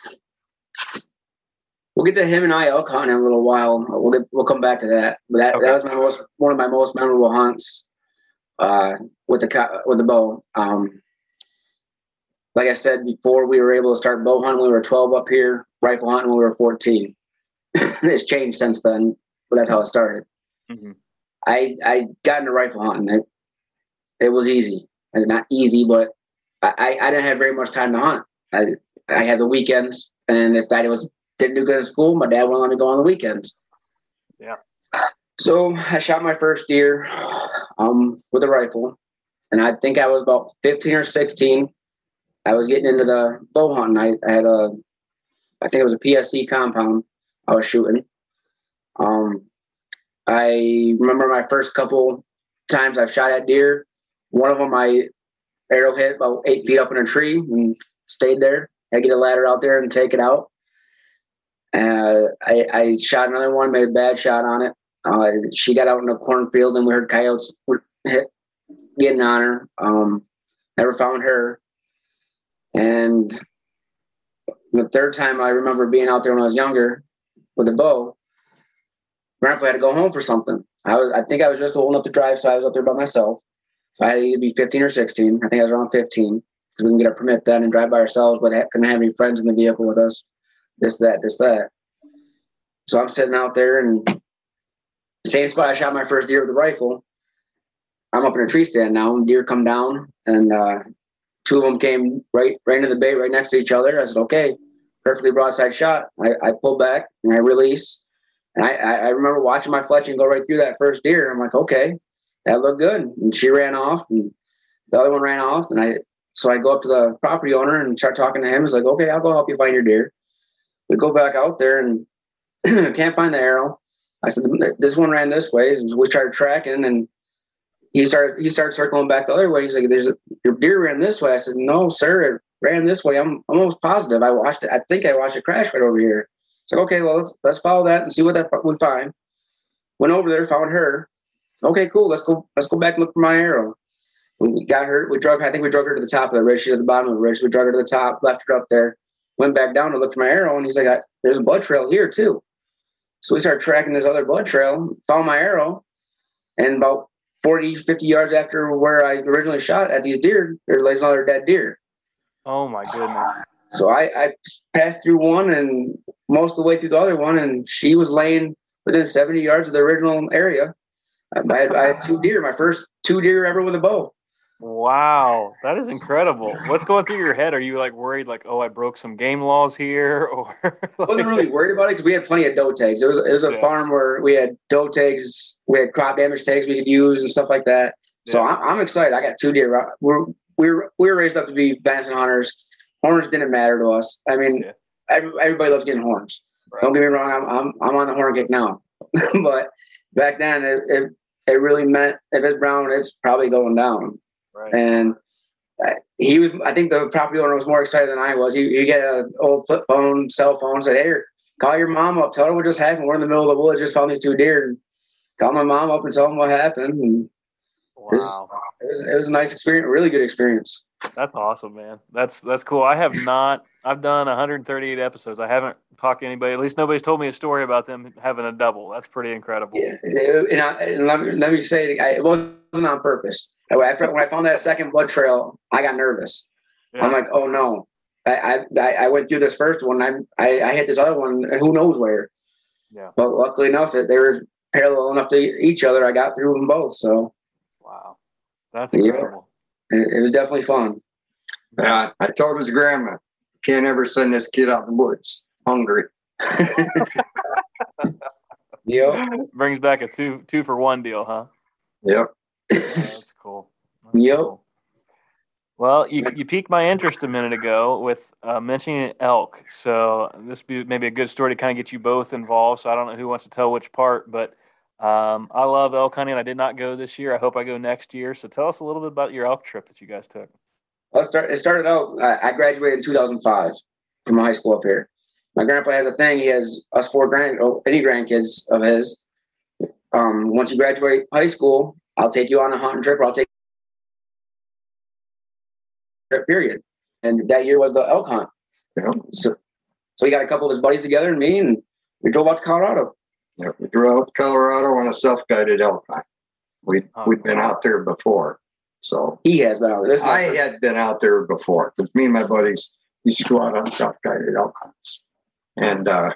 we'll get to him and I elk hunting in a little while. We'll get, we'll come back to that. But that, Okay. that was my most one of my most memorable hunts uh, with the with the bow. Um, like I said before, we were able to start bow hunting. We were 12 up here, rifle hunting. when We were 14. it's changed since then, but that's how it started. Mhm. I I got into rifle hunting. It, it was easy, not easy, but I, I I didn't have very much time to hunt. I I had the weekends, and if I was didn't do good in school, my dad wouldn't let me go on the weekends. Yeah. So I shot my first deer um, with a rifle, and I think I was about 15 or 16. I was getting into the bow hunting. I, I had a, I think it was a PSE compound I was shooting. Um, I remember my first couple times I've shot at deer. One of them, I arrow hit about eight feet up in a tree and stayed there. I get a ladder out there and take it out. Uh, I, I shot another one, made a bad shot on it. Uh, she got out in a cornfield and we heard coyotes hit, getting on her. Um, never found her. And the third time I remember being out there when I was younger with a bow, Grandpa had to go home for something. I was, I think I was just old enough to drive, so I was up there by myself. So I had to either be 15 or 16. I think I was around 15 because we can get a permit then and drive by ourselves, but couldn't have any friends in the vehicle with us. This, that, this, that. So I'm sitting out there and same spot I shot my first deer with a rifle. I'm up in a tree stand now, deer come down, and uh, two of them came right right into the bay, right next to each other. I said, "Okay, perfectly broadside shot." I, I pull back and I release, and I, I I remember watching my fletching go right through that first deer. I'm like, "Okay, that looked good." And she ran off, and the other one ran off, and I so I go up to the property owner and start talking to him. He's like, "Okay, I'll go help you find your deer." We go back out there and can't find the arrow. I said, "This one ran this way." So we started tracking, and he started he started circling back the other way. He's like, "There's a, your deer ran this way." I said, "No, sir, it ran this way." I'm almost positive. I watched it. I think I watched it crash right over here. It's like, okay, well let's let's follow that and see what that we find. Went over there, found her. Okay, cool. Let's go. Let's go back and look for my arrow. We got her. We drug. I think we drug her to the top of the ridge. She's at the bottom of the ridge. We drug her to the top, left her up there. Went back down to look for my arrow, and he's like, "There's a blood trail here too." So we started tracking this other blood trail. Found my arrow, and about 40, 50 yards after where I originally shot at these deer, there lays another dead deer. Oh my goodness. So I, I passed through one and most of the way through the other one, and she was laying within 70 yards of the original area. I had, I had two deer, my first two deer ever with a bow. Wow, that is incredible. What's going through your head? Are you like worried, like, oh, I broke some game laws here, or I wasn't really worried about it because we had plenty of doe tags. It was it was a Yeah. farm where we had doe tags, we had crop damage tags we could use and stuff like that. So I'm, I'm excited. I got two deer. We're we were we were raised up to be venison hunters. Horns didn't matter to us. I mean, Yeah. every, everybody loves getting horns. Right. Don't get me wrong. I'm I'm, I'm on the horn kick now, but back then it, it it really meant if it's brown, it's probably going down. Right? And uh, he was, I think the property owner was more excited than I was. You, he get an old flip phone, cell phone, said, Hey, call your mom up, tell her what just happened. We're in the middle of the woods, just found these two deer. And call my mom up and tell them what happened. And Wow, it was, it was a nice experience, a really good experience. that's awesome, man. That's that's cool. I have not. I've done 138 episodes. I haven't talked to anybody. At least nobody's told me a story about them having a double. That's pretty incredible. Yeah. And, I, and let, me, let me say, I, it wasn't on purpose. After, when I found that second blood trail, I got nervous. Yeah. I'm like, oh no. I, I I went through this first one. I, I I hit this other one, and who knows where. Yeah. But luckily enough, that they were parallel enough to each other. I got through them both, so that's Yeah. it, it was definitely fun. Yeah, I told his grandma, can't ever send this kid out in the woods hungry. Yep. Brings back a two two for one deal, huh? Yep. Yeah, that's cool. That's Yep. cool. Well, you, you piqued my interest a minute ago with uh, mentioning elk. So this be maybe a good story to kind of get you both involved. So I don't know who wants to tell which part, but um, I love elk hunting. I did not go this year. I hope I go next year. So tell us a little bit about your elk trip that you guys took. Well, it, start, it started out. I, I graduated in 2005 from high school up here. My grandpa has a thing. He has us four grand, oh, any grandkids of his. Um, once you graduate high school, I'll take you on a hunting trip, or I'll take trip. Period. And that year was the elk hunt. Yeah. So, so he got a couple of his buddies together and me, and we drove out to Colorado. Yeah, we drove out to Colorado on a self-guided elk hunt. We Oh, we'd been out there before, so He has been out there. This is my I first- had been out there before. Because me and my buddies used to go out on self-guided elk hunts, and uh,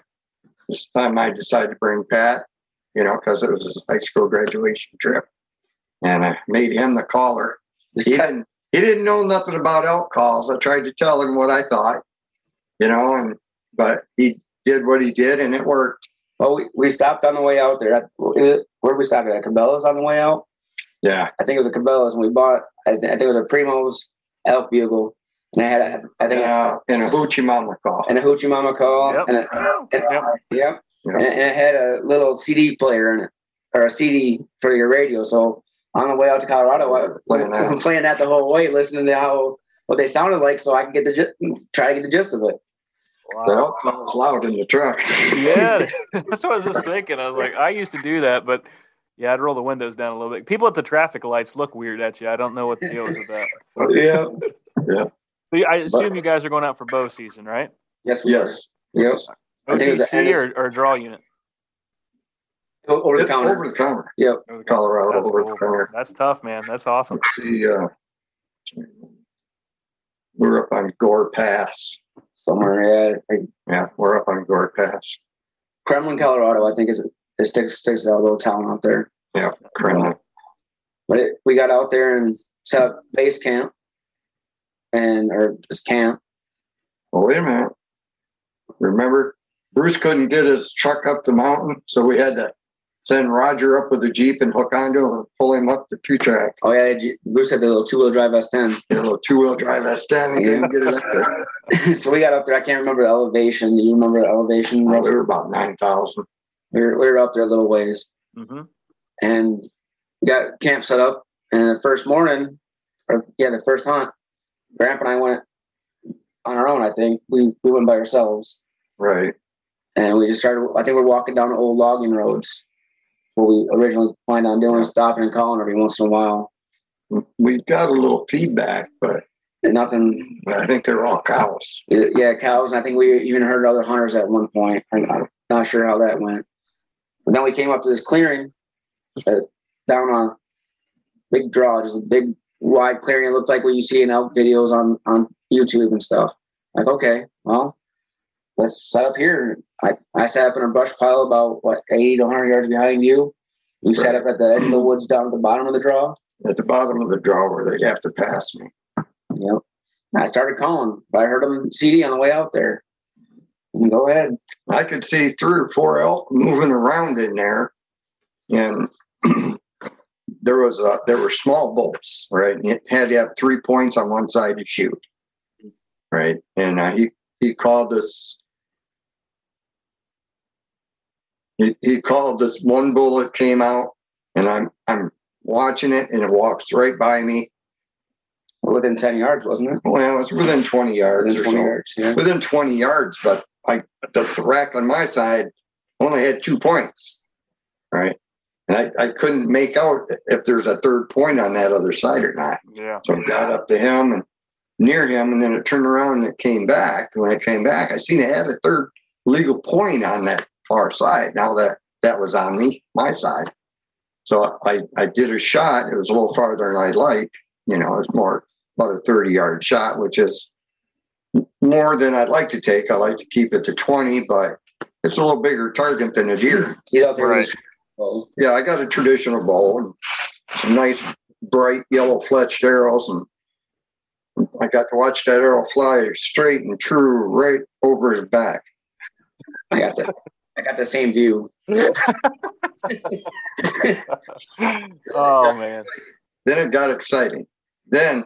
this time I decided to bring Pat, you know, because it was his high school graduation trip, and I made him the caller. this He guy- didn't he didn't know nothing about elk calls. I tried to tell him what I thought, you know, and but he did what he did, and it worked. Well, we, we stopped on the way out there. At, where did we stop at? Cabela's on the way out. Yeah, I think it was a Cabela's, and we bought. I, th- I think it was a Primos elk bugle, and I had. A, I think uh, and a hoochie mama call. and a hoochie mama call, Yep. and, a, and Yep. yeah, Yeah. And, and it had a little CD player in it, or a CD for your radio. So on the way out to Colorado, I Playing was that. playing that the whole way, listening to how what they sounded like, so I could get the try to get the gist of it. The Wow. elk call was loud in the truck. Yeah, that's what I was just thinking. I was like, I used to do that, but yeah, I'd roll the windows down a little bit. People at the traffic lights look weird at you. I don't know what the deal is with that. Yeah. Yeah. So I assume you guys are going out for bow season, right? Yes. we Yes. are. Yep. Yes. I think it was the end OTC or, or draw unit? O- Over the counter. Over the counter. Yep. Colorado That's over cool. the counter. That's tough, man. That's awesome. Let's see, uh, we're up on Gore Pass. Somewhere. Yeah. Like Yeah, we're up on Gore Pass. Kremmling, Colorado. I think is it sticks sticks out a little town out there. Yeah, Kremmling. Uh, but it, we got out there and set up base camp, and or just camp. Well, wait a minute. Remember, Bruce couldn't get his truck up the mountain, so we had to send Roger up with the Jeep and hook onto him and pull him up the two track. Oh yeah, Bruce had the little two wheel drive S10. Get a little two wheel drive that stand and couldn't get it up there. so we got up there. I can't remember the elevation. Do you remember the elevation? We were about 9,000. We were, we were up there a little ways hmm and got camp set up. And the first morning, or yeah, the first hunt, Grandpa and I went on our own. I think we we went by ourselves, Right. and we just started. I think we're walking down old logging roads. What we originally planned on doing, is stopping and calling every once in a while. We got a little feedback, but nothing. I think they're all cows. Yeah, cows. And I think we even heard other hunters at one point. I'm not, not sure how that went. But then we came up to this clearing uh, down on big draw, just a big wide clearing. It looked like what you see in elk videos on on YouTube and stuff. Like, okay, well, set up here. I, I sat up in a brush pile about what 80 to 100 yards behind you. You sat up at the edge of the woods down at the bottom of the draw. At the bottom of the draw where they'd have to pass me. Yep. And I started calling. I heard them CD on the way out there. You go ahead. I could see three or four elk moving around in there, and there was a there were small bolts, right? And it had to have three points on one side to shoot, right? And uh, he he called this. He, he called this one bullet came out, and I'm I'm watching it, and it walks right by me. Within 10 yards, wasn't it? Well, it was within 20 yards Within or 20 so yards, yeah. within 20 yards, but I the, the rack on my side only had two points, right? And I, I couldn't make out if there's a third point on that other side or not. Yeah. So I got up to him and near him, and then it turned around and it came back. When it came back, I seen it had a third legal point on that far side. Now that that was on me, my side. So I, I did a shot. It was a little farther than I'd like. You know, it's more about a 30 yard shot, which is more than I'd like to take. I like to keep it to 20, but it's a little bigger target than a deer. He's out there Right. his. Yeah, I got a traditional bow and some nice bright yellow fletched arrows, and I got to watch that arrow fly straight and true right over his back. I got that. I got the same view. oh man. Then it got exciting. Then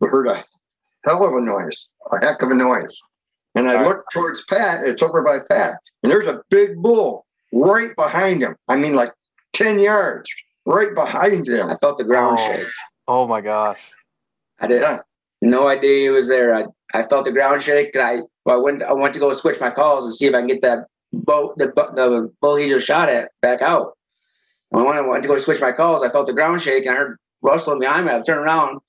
we heard a hell of a noise, a heck of a noise. And I Right. looked towards Pat, it's over by Pat, and there's a big bull right behind him. I mean, like 10 yards right behind him. I felt the ground Oh. shake. Oh my gosh. I did Yeah. no idea he was there. I, I felt the ground shake. And I well, I went I went to go switch my calls and see if I can get that boat the the bull he just shot at back out. When I went to go switch my calls, I felt the ground shake and I heard rustling behind me. I turned around.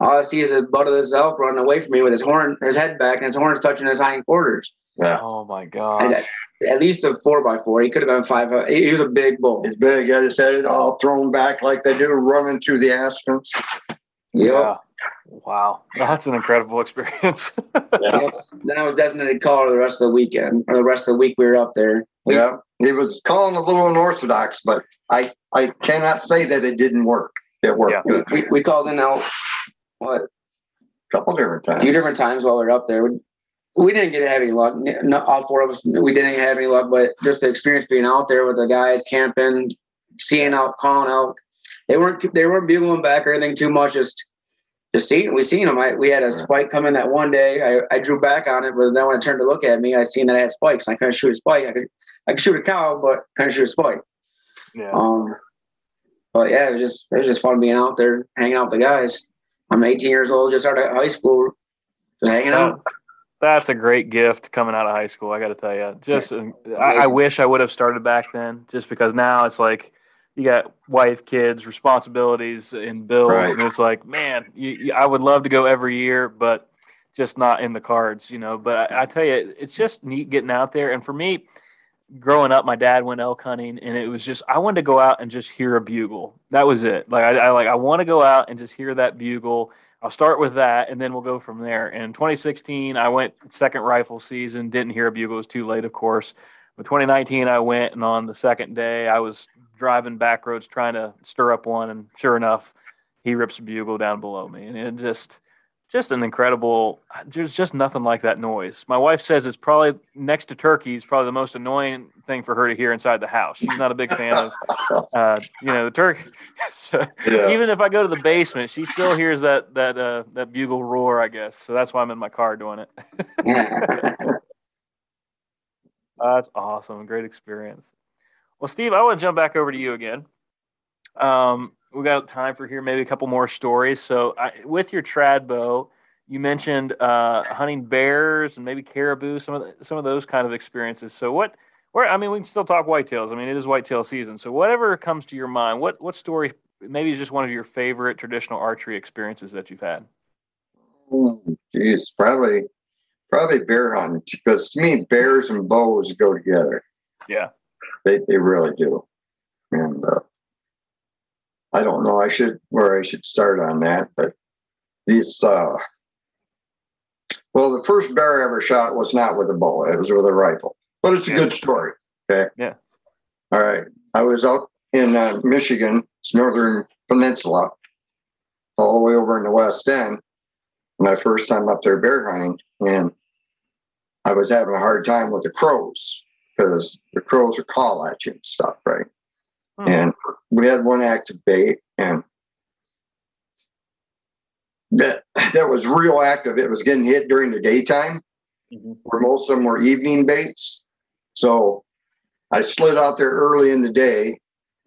all I see is his butt of this elk running away from me with his horn, his head back, and his horns touching his hind quarters. Yeah. Oh my god. at, at least a four by four. He could have been five. uh, He, he was a big bull. He's big, got his head all thrown back like they do running through the aspens. Yep. Yeah. Wow. That's an incredible experience. Yep. Then I was designated caller the rest of the weekend, or the rest of the week we were up there. We- Yeah. He was calling a little unorthodox, but I, I cannot say that it didn't work. It worked Yeah. good. We, we called in out what a couple different times, a few different times while we were up there. We, we didn't get to have any luck. No, all four of us, we didn't have any luck. But just the experience being out there with the guys camping, seeing out, calling elk. They weren't they weren't bugling back or anything too much. Just just seeing we seen them. I, we had a spike come in that one day. I, I drew back on it, but then when I turned to look at me, I seen that I had spikes. I couldn't shoot a spike. I could I could shoot a cow, but couldn't shoot a spike. yeah. Um, but yeah, it was just it was just fun being out there, hanging out with the guys. I'm 18 years old, just started high school, just hanging out. That's a great gift coming out of high school. I got to tell you, just I, I wish I would have started back then, just because now it's like you got wife, kids, responsibilities, and bills, Right. and it's like, man, you, you, I would love to go every year, but just not in the cards, you know. But I, I tell you, it's just neat getting out there, and for me, growing up, my dad went elk hunting, and it was just I wanted to go out and just hear a bugle. That was it. Like I, I like I want to go out and just hear that bugle. I'll start with that, and then we'll go from there. In 2016, I went second rifle season. Didn't hear a bugle; it was too late, of course. But 2019, I went, and on the second day, I was driving back roads trying to stir up one, and sure enough, he rips a bugle down below me, and it just, just an incredible. There's just nothing like that noise. My wife says it's probably next to turkeys, probably the most annoying thing for her to hear inside the house. She's not a big fan of, uh, you know, the turkey. so, Yeah. even if I go to the basement, she still hears that that uh, that bugle roar. I guess so. That's why I'm in my car doing it. Uh, that's awesome. Great experience. Well, Steve, I want to jump back over to you again. Um, we got time for here, maybe a couple more stories. So, I, with your trad bow, you mentioned uh, hunting bears and maybe caribou, some of the, some of those kind of experiences. So, what? Where I mean, we can still talk whitetails. I mean, it is whitetail season. So, whatever comes to your mind, what what story? Maybe is just one of your favorite traditional archery experiences that you've had. Oh, geez, probably, probably bear hunting because to me, bears and bows go together. Yeah. They they really do, and uh, I don't know. I should where I should start on that, but these. Uh, well, the first bear I ever shot was not with a bow; it was with a rifle. But it's a Yeah. good story. Okay. Yeah. All right. I was out in uh, Michigan, it's northern peninsula, all the way over in the west end. My first time up there bear hunting, and I was having a hard time with the crows because the crows are call at you and stuff, right? Hmm. And we had one active bait, and that that was real active. It was getting hit during the daytime, Mhm. where most of them were evening baits. So I slid out there early in the day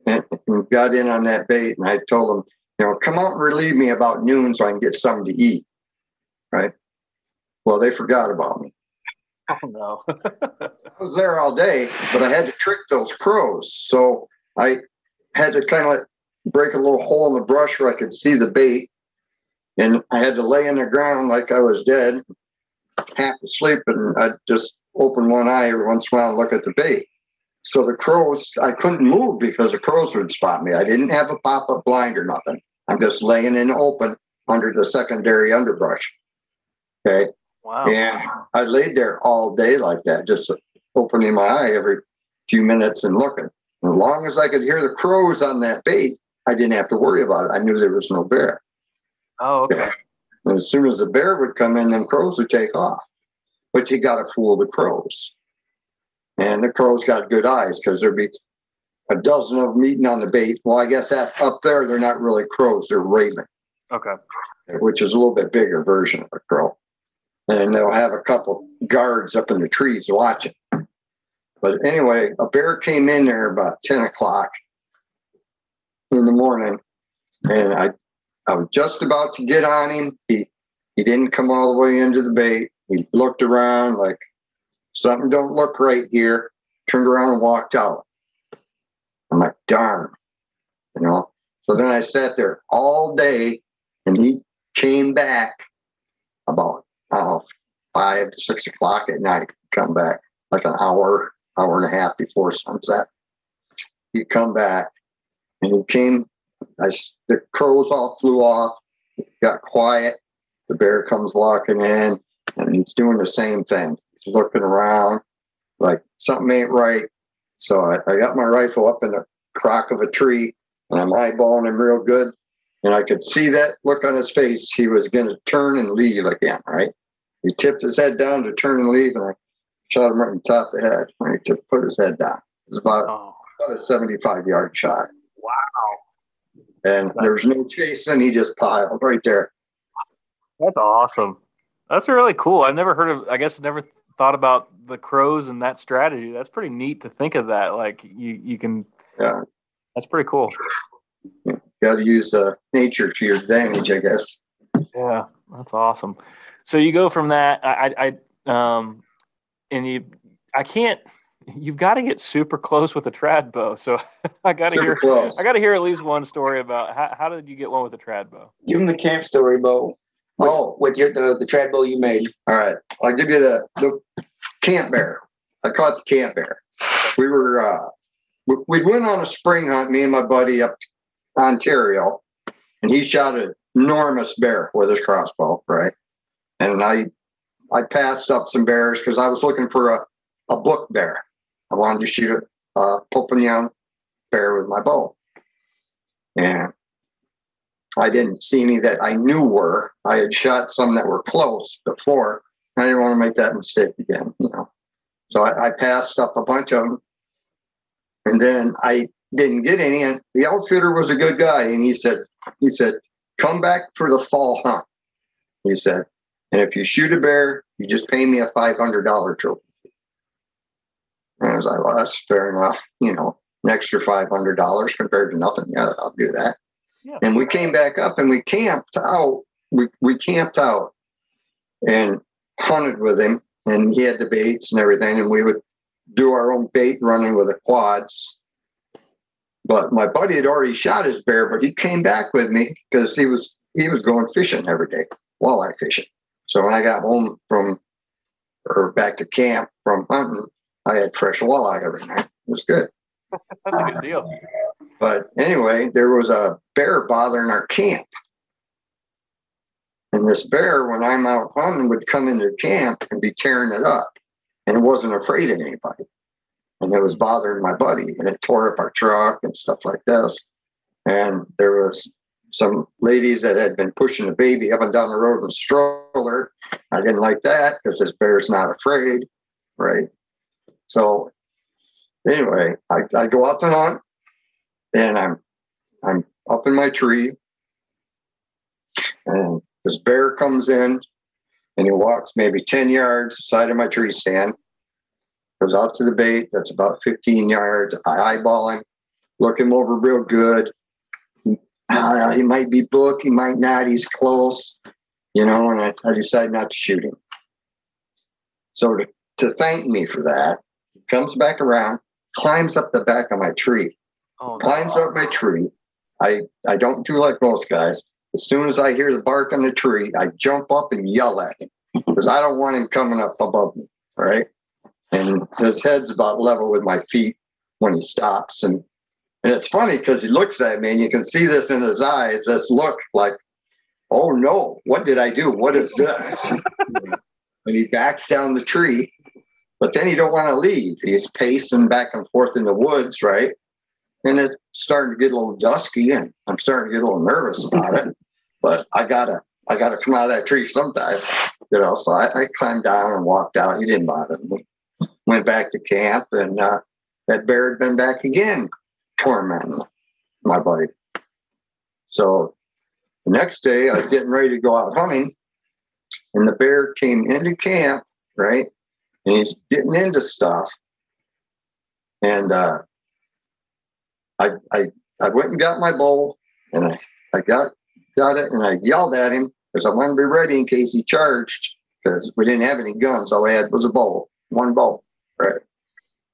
and, and got in on that bait, and I told them, you know, come out and relieve me about noon so I can get something to eat. Right. Well, they forgot about me. Oh no. I was there all day, but I had to trick those crows. So I had to kind of like break a little hole in the brush where I could see the bait. And I had to lay in the ground like I was dead, half asleep, and I'd just open one eye every once in a while and look at the bait. So the crows, I couldn't move because the crows would spot me. I didn't have a pop up blind or nothing. I'm just laying in open under the secondary underbrush. Okay. Wow. And I laid there all day like that, just opening my eye every few minutes and looking. As long as I could hear the crows on that bait, I didn't have to worry about it. I knew there was no bear. Oh, okay. And as soon as the bear would come in, them crows would take off. But you got to fool the crows. And the crows got good eyes because there'd be a dozen of them eating on the bait. Well, I guess that up there, they're not really crows, they're raven Okay. which is a little bit bigger version of a crow. And they'll have a couple guards up in the trees watching. But anyway, a bear came in there about 10 o'clock in the morning, and I, I was just about to get on him. He, he didn't come all the way into the bait. He looked around like something don't look right here, turned around and walked out. I'm like, darn, you know. So then I sat there all day and he came back about uh, five, six o'clock at night. Come back like an hour, hour and a half before sunset. He'd come back and he came. I, the crows all flew off, got quiet. The bear comes walking in and he's doing the same thing. He's looking around like something ain't right. So I, I got my rifle up in the crock of a tree and I'm eyeballing him real good. And I could see that look on his face. He was going to turn and leave again, right? He tipped his head down to turn and leave, and I shot him right in the top of the head when he took, put his head down. It was about, Oh, about a 75 yard shot. wow. And there was no chasing. He just piled right there. That's awesome. That's really cool. I've never heard of. I guess never thought about the crows and that strategy. That's pretty neat to think of that. Like you, you can. Yeah. That's pretty cool. You got to use uh, nature to your advantage, I guess. Yeah, that's awesome. So you go from that. I, I, I um, and you, I can't. You've got to get super close with a trad bow. So I got to Super hear. close. I got to hear at least one story about how, how did you get one with a trad bow? Give him the camp story, Bo. With, Oh. with your the, the trad bow you made. All right, I'll give you the the camp bear. I caught the camp bear. We were uh, we, we went on a spring hunt, me and my buddy up to Ontario, and he shot an enormous bear with his crossbow, right? And I I passed up some bears because I was looking for a, a book bear. I wanted to shoot a, a Pope and Young bear with my bow, and I didn't see any that I knew were. I had shot some that were close before. I didn't want to make that mistake again, you know. So I, I passed up a bunch of them, and then I didn't get any. And the outfitter was a good guy, and he said, he said, come back for the fall hunt. He said, and if you shoot a bear, you just pay me a five hundred dollar trophy. And I was like, well, that's fair enough, you know, an extra five hundred dollars compared to nothing. Yeah, I'll do that. Yeah. And we came back up and we camped out. We we camped out and hunted with him, and he had the baits and everything, and we would do our own bait running with the quads. But my buddy had already shot his bear, but he came back with me because he was he was going fishing every day, walleye fishing. So when I got home from or back to camp from hunting, I had fresh walleye every night. It was good. That's a good deal. But anyway, there was a bear bothering our camp. And this bear, when I'm out hunting, would come into camp and be tearing it up. And it wasn't afraid of anybody. And it was bothering my buddy. And it tore up our truck and stuff like this. And there was some ladies that had been pushing a baby up and down the road in a stroller. I didn't like that because this bear's not afraid. Right. So anyway, I, I go out to hunt and I'm I'm up in my tree, and this bear comes in, and he walks maybe ten yards side of my tree stand, goes out to the bait that's about fifteen yards. I eyeball him, look him over real good. He, uh, he might be book, he might not. He's close, you know, and I, I decide not to shoot him. So to, to thank me for that, he comes back around, climbs up the back of my tree Oh, climbs up my tree. I I don't do like most guys. As soon as I hear the bark on the tree, I jump up and yell at him because I don't want him coming up above me. Right, and his head's about level with my feet when he stops, and and it's funny because he looks at me, and you can see this in his eyes. This look like, oh no, what did I do? What is this? and he backs down the tree, but then he don't want to leave. He's pacing back and forth in the woods, right? and it's starting to get a little dusky and I'm starting to get a little nervous about it. But I gotta I gotta come out of that tree sometime. You know, so I, I climbed down and walked out. He didn't bother me. Went back to camp and uh, that bear had been back again tormenting my buddy. So the next day I was getting ready to go out hunting and the bear came into camp, right? And he's getting into stuff. And uh I, I I went and got my bowl and I, I got got it and I yelled at him because I wanted to be ready in case he charged because we didn't have any guns. All I had was a bowl, one bowl, right?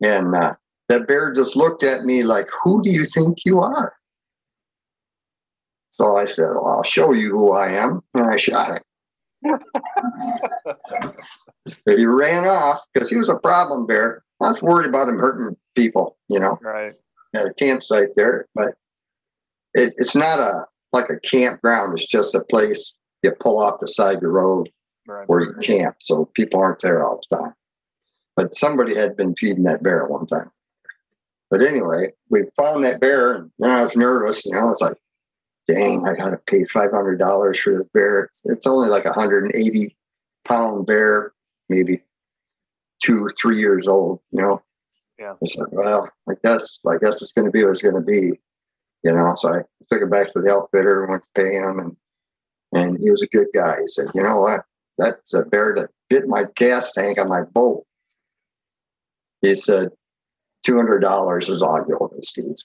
And uh, that bear just looked at me like, "Who do you think you are?" So I said, well, I'll show you who I am. And I shot it. he ran off because he was a problem bear. I was worried about him hurting people, you know, Right. at a campsite there. But it, it's not a like a campground. It's just a place you pull off the side of the road Right. where you camp, so people aren't there all the time. But somebody had been feeding that bear one time. But anyway, we found that bear, and then I was nervous. You know, it's like, dang, I got to pay five hundred dollars for this bear. It's, it's only like a hundred and eighty pound bear, maybe two, three years old. You know. Yeah. I said, well, I guess, I guess it's going to be what it's going to be. You know, so I took it back to the outfitter, and went to pay him, and and he was a good guy. He said, you know what? That's a bear that bit my gas tank on my boat. He said, two hundred dollars is all you owe me, Steve.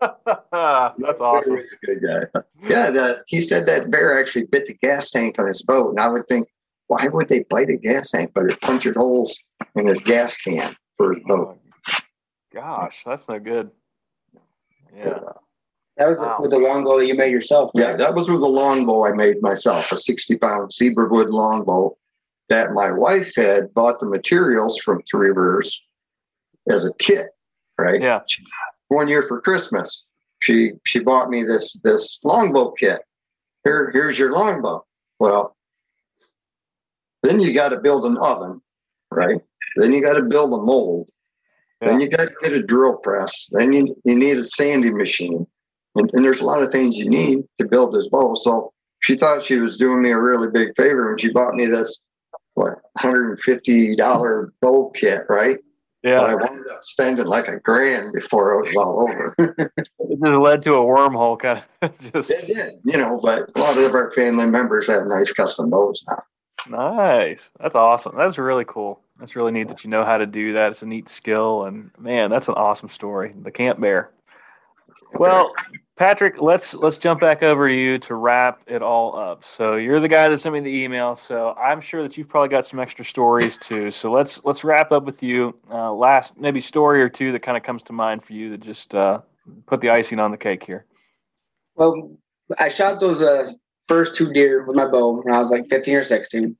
That's awesome. He was a good guy. Yeah, the, he said that bear actually bit the gas tank on his boat, and I would think, why would they bite a gas tank? But it punctured holes in his gas can for his boat. Oh, Gosh, that's no good. Yeah. That was Wow. with the longbow that you made yourself. Yeah, that was with a longbow I made myself, a 60 pound cedar wood longbow that my wife had bought the materials from Three Rivers as a kit, right? Yeah. One year for Christmas, she she bought me this this longbow kit. Here, here's your longbow. Well, then you got to build an oven, right? Then you got to build a mold. Then you got to get a drill press. Then you, you need a sanding machine. And, and there's a lot of things you need to build this bow. So she thought she was doing me a really big favor when she bought me this, what, $150 bow kit, right? Yeah. But I wound up spending like a grand before it was all over. It just led to a wormhole kind of just It did, you know, but a lot of our family members have nice custom bows now. nice. That's awesome. That's really cool. That's really neat that you know how to do that. It's a neat skill and man, that's an awesome story. The camp bear. Well, Patrick, let's let's jump back over to you to wrap it all up. So you're the guy that sent me the email. So I'm sure that you've probably got some extra stories too. So let's let's wrap up with you. Uh, last maybe story or two that kind of comes to mind for you that just uh, put the icing on the cake here. Well, I shot those uh, first two deer with my bow when I was like 15 or 16.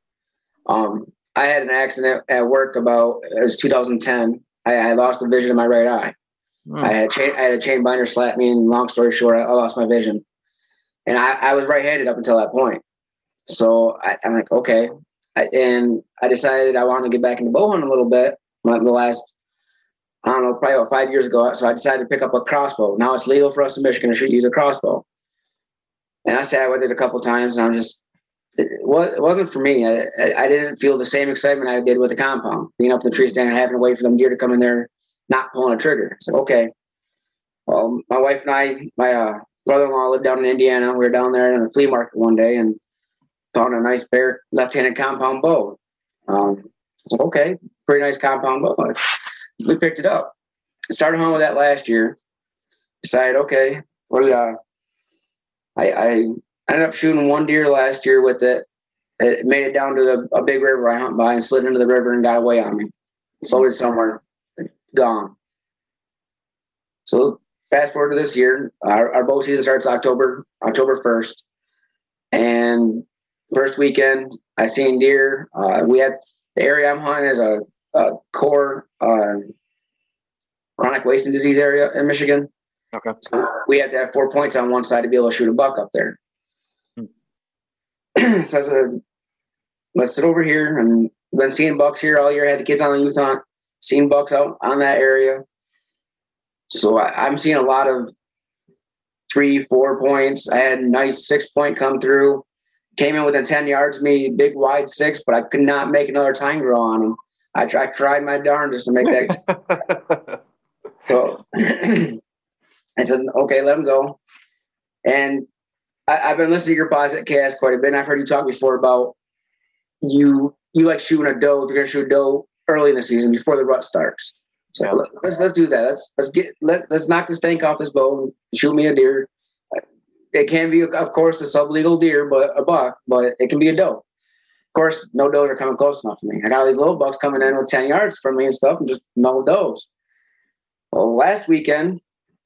Um, I had an accident at work about it was 2010. I, I lost the vision of my right eye. Hmm. I had chain, I had a chain binder slap me, and long story short, I, lost my vision. And I, I was right-handed up until that point. So I, I'm like, okay. I, and I decided I wanted to get back into bow hunting a little bit. Like the last, I don't know, probably about five years ago. So I decided to pick up a crossbow. Now it's legal for us in Michigan to shoot, use a crossbow. And I sat with it a couple times, and I'm just, it, wasn't for me. I, I, I didn't feel the same excitement I did with the compound, being up in the tree stand and having to wait for them deer to come in there, not pulling a trigger. So okay. Well, my wife and I, my uh, brother-in-law lived down in Indiana. We were down there in the flea market one day and found a nice bare left-handed compound bow. Um, like, okay, pretty nice compound bow. We picked it up. Started hunting with that last year. Decided, okay, what uh, I, I ended up shooting one deer last year with it. It made it down to the, a big river I hunt by and slid into the river and got away on me. Floated somewhere, gone. So fast forward to this year, our, our bow season starts October October first, and first weekend I seen deer. Uh, we had the area I'm hunting is a, a core uh, chronic wasting disease area in Michigan. Okay. So we had to have four points on one side to be able to shoot a buck up there. so I said, let's sit over here and been seeing bucks here all year. I had the kids on the youth hunt, seen bucks out on that area. So I, I'm seeing a lot of three, four points. I had a nice six point come through. Came in within 10 yards of me, big wide six, but I could not make another time grow on him. I, I tried my darndest to make that so I said, okay, let him go. And I, I've been listening to your podcast quite a bit. And I've heard you talk before about you you like shooting a doe if you're gonna shoot a doe early in the season before the rut starts. So Yeah. let, let's let's do that. Let's let's get let let's knock the stank off this bow and shoot me a deer. It can be, of course, a sublegal deer, but a buck, but it can be a doe. Of course, no does are coming close enough to me. I got all these little bucks coming in with 10 yards from me and stuff, and just no does. Well, last weekend,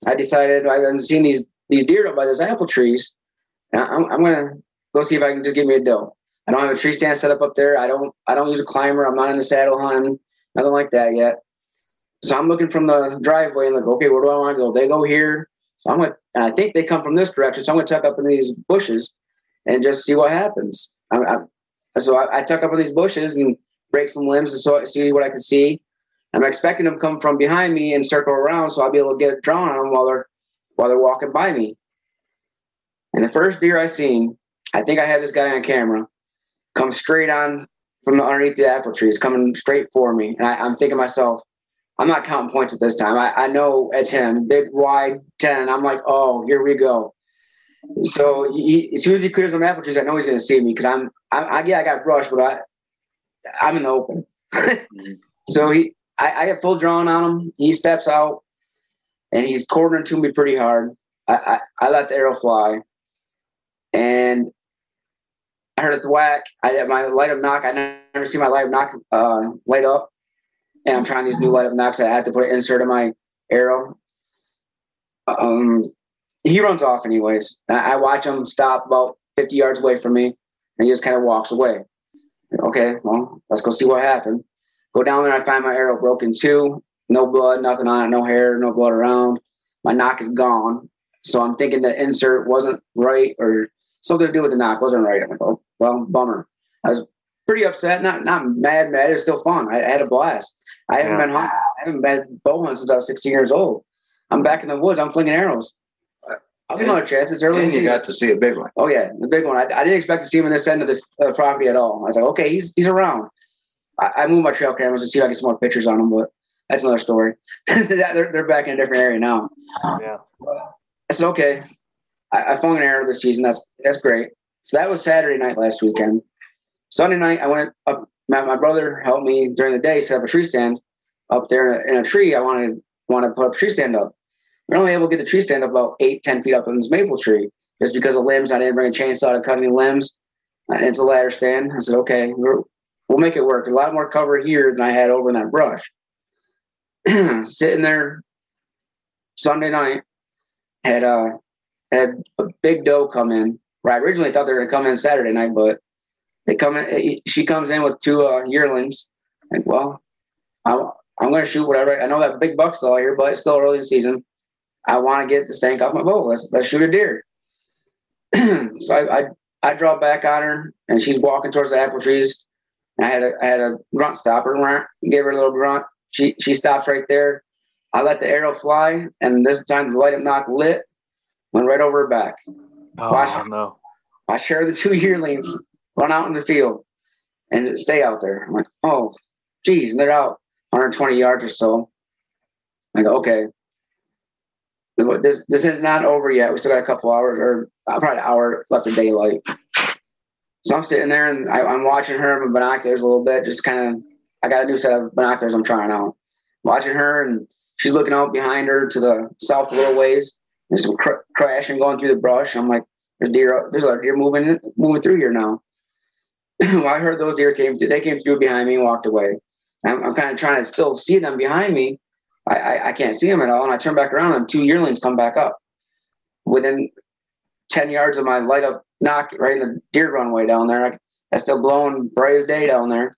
I decided I've seeing these these deer up by those apple trees. I'm, I'm gonna go see if I can just get me a doe. I don't have a tree stand set up up there. I don't I don't use a climber. I'm not in the saddle hunting, nothing like that yet. So I'm looking from the driveway and like, okay, where do I want to go? They go here. So I'm gonna, and I think they come from this direction. So I'm gonna tuck up in these bushes and just see what happens. I'm, I'm, so I, I, tuck up in these bushes and break some limbs and see what I can see. I'm expecting them to come from behind me and circle around, so I'll be able to get a drawn on them while they're while they're walking by me. And the first deer I seen, I think I had this guy on camera, come straight on from underneath the apple trees, coming straight for me. And I, am thinking myself, I'm not counting points at this time. I, I know it's him, big wide ten. I'm like, oh, here we go. So he, as soon as he clears some apple trees, I know he's going to see me because I'm, I, I, yeah, I got brush, but I, I'm in the open. so he, I, I have full drawn on him. He steps out, and he's cornering to me pretty hard. I, I, I let the arrow fly, and I heard a thwack. I had my light up nock. I never see my light up nock uh, light up, and I'm trying these new light up nocks. I had to put an insert in my arrow. Um, he runs off anyways. I watch him stop about 50 yards away from me, and he just kind of walks away. Okay, well, let's go see what happened. Go down there, I find my arrow broken too. No blood, nothing on it, no hair, no blood around. My nock is gone. So I'm thinking the insert wasn't right or something to do with the nock wasn't right. I'm like, oh, well, bummer. I was pretty upset, not not mad, mad. It's still fun. I, I, had a blast. I haven't yeah. been I haven't been bow hunting since I was 16 years old. I'm back in the woods. I'm flinging arrows. I'll give him a chance. It's early. And you got to see a big one. Oh yeah, the big one. I, I didn't expect to see him in this end of the uh, property at all. I was like, okay, he's he's around. I, I moved my trail cameras to see if I get some more pictures on him, but that's another story. they're they're back in a different area now. Yeah, it's okay. I, I flung an arrow this season. That's that's great. So that was Saturday night last weekend. Sunday night, I went up. My, my brother helped me during the day set up a tree stand up there in a, a tree. I wanted wanted to put a tree stand up. We're only able to get the tree stand up about eight, ten feet up in this maple tree. Just because of limbs, I didn't bring a chainsaw to cut any limbs. And it's a ladder stand. I said, okay, we will make it work. a lot more cover here than I had over in that brush. Sitting there Sunday night, had uh had a big doe come in. I originally thought they were gonna come in Saturday night, but they come in. She comes in with two uh, yearlings. And well, I'm, I'm gonna shoot whatever. I know that big buck's still here, but it's still early in the season. I want to get the stank off my bow. Let's let's shoot a deer. so I, I I draw back on her, and she's walking towards the apple trees. I had a I had a grunt stopper, gave her a little grunt. She she stops right there. I let the arrow fly, and this time the light up nock lit, went right over her back. Oh watch, no! I share the two yearlings run out in the field and stay out there. I'm like, oh, geez, and they're out 120 yards or so. I go, okay, this this is not over yet. We still got a couple hours or probably an hour left of daylight. So I'm sitting there and I, am watching her with binoculars a little bit, just kind of. I got a new set of binoculars I'm trying out. Watching her and she's looking out behind her to the south a little ways. There's some cr- crashing going through the brush. I'm like, there's deer. There's a lot of deer moving moving through here now. well, I heard those deer came. Through, they came through behind me and walked away. I'm, I'm kind of trying to still see them behind me, I, I, I can't see them at all. And I turn back around and two yearlings come back up within 10 yards of my light up nock right in the deer runway down there. I, that's still glowing bright as day down there.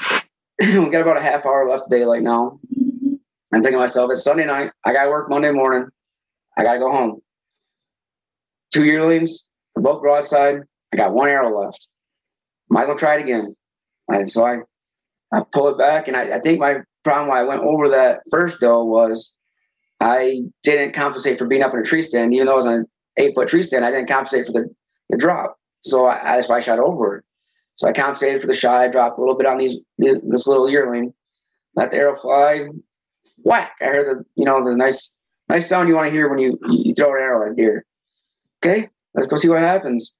we got about a half hour left of daylight now. I'm thinking to myself, it's Sunday night. I got to work Monday morning. I got to go home. Two yearlings, both broadside. I got one arrow left. Might as well try it again. And so I, I pull it back, and I, I think my problem why I went over that first though was I didn't compensate for being up in a tree stand, even though it was an eight foot tree stand. I didn't compensate for the, the drop, so I, that's why I shot over. So I compensated for the shot. I dropped a little bit on these, these this little yearling, let the arrow fly, whack! I heard the you know the nice nice sound you want to hear when you you throw an arrow at a deer. Okay, let's go see what happens.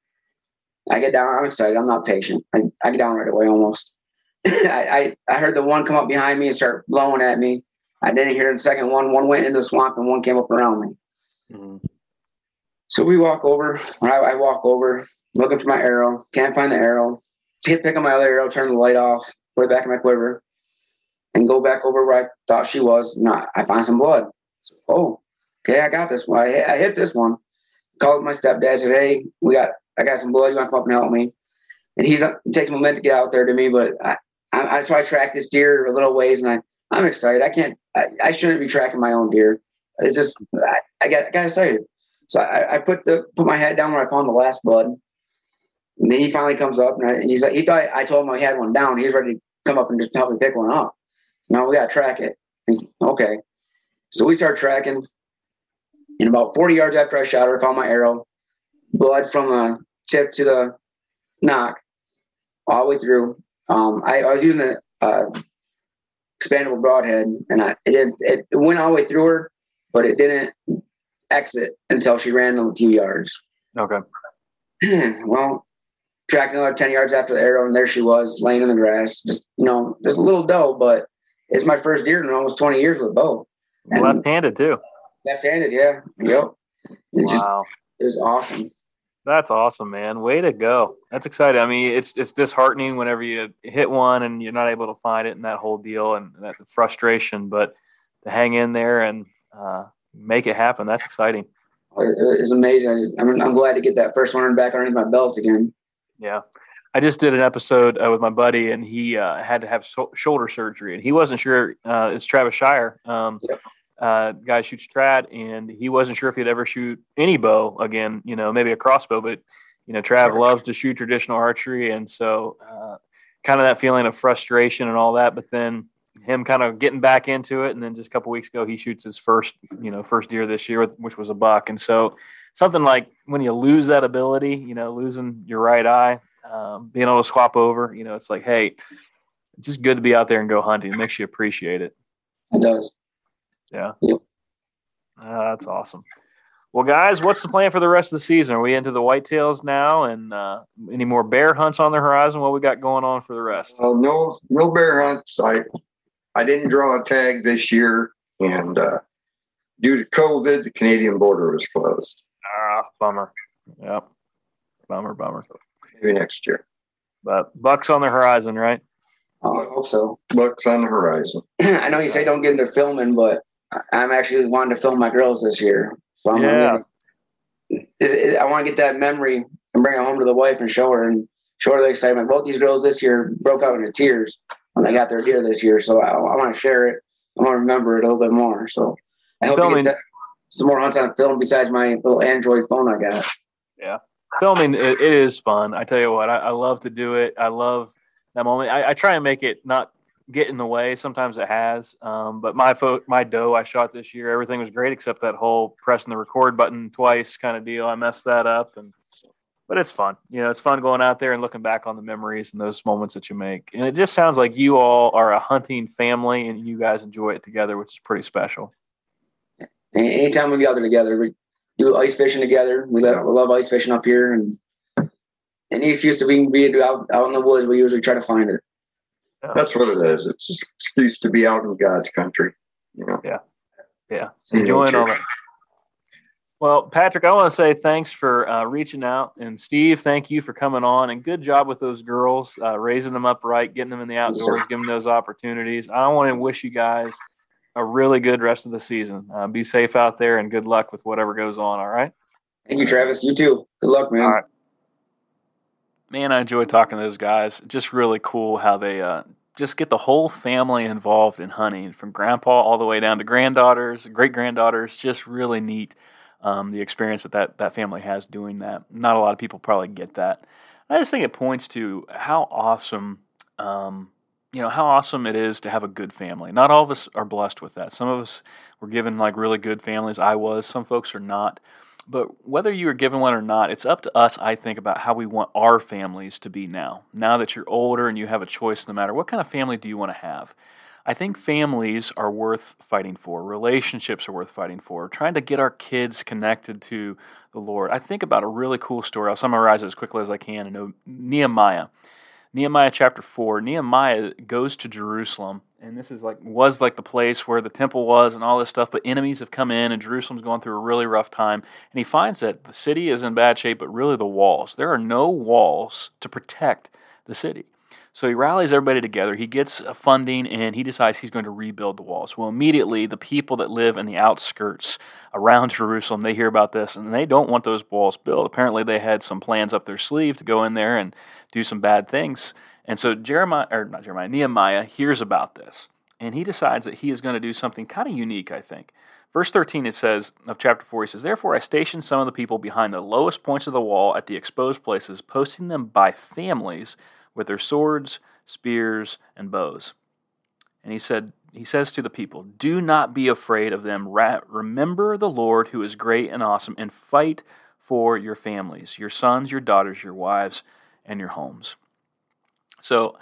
I get down. I'm excited. I'm not patient. I, I get down right away almost. I, I, I heard the one come up behind me and start blowing at me. I didn't hear the second one. One went into the swamp and one came up around me. Mm-hmm. So we walk over. I, I, walk over looking for my arrow. Can't find the arrow. Hit pick up my other arrow, turn the light off, put it back in my quiver, and go back over where I thought she was. Not. I find some blood. So, oh, okay, I got this one. I, I hit this one. called my stepdad. "Hey, we got I got some blood. You want to come up and help me?" And he's it takes a moment to get out there to me, but I, I, I so I track this deer a little ways, and I I'm excited. I can't. I, I shouldn't be tracking my own deer. It's just I, I got I got excited. So I, I put the put my head down where I found the last blood. And then he finally comes up and, I, and he's like, he thought I told him I had one down. He's ready to come up and just help me pick one up. Now we got to track it. He's okay. So we start tracking. And about 40 yards after I shot her, I found my arrow, blood from the tip to the nock, all the way through. Um, I, I, was using a uh, expandable broadhead, and I it, it, it went all the way through her, but it didn't exit until she ran a few yards. Okay. well, tracked another 10 yards after the arrow, and there she was laying in the grass. Just, you know, just a little doe, but it's my first deer in almost 20 years with a bow. Left handed, too. Left handed, yeah. Yep. It wow. Just, it was awesome. That's awesome, man. Way to go. That's exciting. I mean, it's it's disheartening whenever you hit one and you're not able to find it and that whole deal and that frustration, but to hang in there and uh, make it happen, that's exciting. It's amazing. I I'm glad to get that first one back underneath my belt again. Yeah. I just did an episode uh, with my buddy, and he uh, had to have so- shoulder surgery, and he wasn't sure. Uh, it's Travis Shire, um, yep. Uh, guy shoots trad, and he wasn't sure if he'd ever shoot any bow again. You know, maybe a crossbow, but you know, Trav loves to shoot traditional archery, and so uh, kind of that feeling of frustration and all that. But then him kind of getting back into it, and then just a couple weeks ago, he shoots his first, you know, first deer this year, which was a buck, and so something like when you lose that ability, you know, losing your right eye, um, being able to swap over, you know, it's like, hey, it's just good to be out there and go hunting. It makes you appreciate it. It does. Yeah. Yep. Uh, that's awesome. Well, guys, what's the plan for the rest of the season? Are we into the whitetails now, and uh, any more bear hunts on the horizon? What we got going on for the rest? Uh, no, no bear hunts. I, I didn't draw a tag this year, and uh, due to COVID, the Canadian border was closed. Ah, bummer. Yep. Bummer, bummer. Maybe next year. But bucks on the horizon, right? Oh, I hope so. Bucks on the horizon. I know you say don't get into filming, but I'm actually wanting to film my girls this year. So I'm yeah. Gonna, I want to get that memory and bring it home to the wife and show her and show her the excitement. Both these girls this year broke out into tears when they got their deer this year. So I, I want to share it. I want to remember it a little bit more. So I hope filming, get that, some more hunts on film besides my little Android phone I got. Yeah, filming it, it is fun. I tell you what, I, I, love to do it. I love that moment. I, I, try and make it not get in the way. Sometimes it has, um, but my fo- my doe I shot this year, everything was great except that whole pressing the record button twice kind of deal. I messed that up, and but it's fun. You know, it's fun going out there and looking back on the memories and those moments that you make. And it just sounds like you all are a hunting family and you guys enjoy it together, which is pretty special. Anytime we gather together, do ice fishing together. We love, we love ice fishing up here, and any excuse to be, be out, out in the woods, we usually try to find it. That's what it is. It's an excuse to be out in God's country. You know. Yeah. Yeah. Enjoying all that. Well, Patrick, I want to say thanks for uh, reaching out, and Steve, thank you for coming on, and good job with those girls, uh, raising them up right, getting them in the outdoors, yes, giving those opportunities. I want to wish you guys a really good rest of the season. Uh, be safe out there, and good luck with whatever goes on. All right. Thank you, Travis. You too. Good luck, man. All right. Man, I enjoy talking to those guys. Just really cool how they uh, just get the whole family involved in hunting, from grandpa all the way down to granddaughters, great granddaughters. Just really neat um, the experience that, that that family has doing that. Not a lot of people probably get that. I just think it points to how awesome, um, you know, how awesome it is to have a good family. Not all of us are blessed with that. Some of us were given like really good families. I was. Some folks are not. But whether you are given one or not, it's up to us, I think, about how we want our families to be now. Now that you're older and you have a choice no matter what kind of family do you want to have. I think families are worth fighting for. Relationships are worth fighting for. Trying to get our kids connected to the Lord. I think about a really cool story. I'll summarize it as quickly as I can. In uh, Nehemiah, Nehemiah chapter four. Nehemiah goes to Jerusalem, and this is like was like the place where the temple was and all this stuff. But enemies have come in, and Jerusalem's going through a really rough time. And he finds that the city is in bad shape, but really the walls. There are no walls to protect the city. So he rallies everybody together. He gets funding and he decides he's going to rebuild the walls. Well, immediately the people that live in the outskirts around Jerusalem they hear about this and they don't want those walls built. Apparently, they had some plans up their sleeve to go in there and do some bad things. And so Jeremiah, or not Jeremiah, Nehemiah hears about this and he decides that he is going to do something kind of unique. I think. Verse 13, it says, of chapter 4, he says, Therefore I stationed some of the people behind the lowest points of the wall at the exposed places, posting them by families with their swords, spears, and bows. And he said, he says to the people, Do not be afraid of them. Remember the Lord who is great and awesome, and fight for your families, your sons, your daughters, your wives, and your homes. So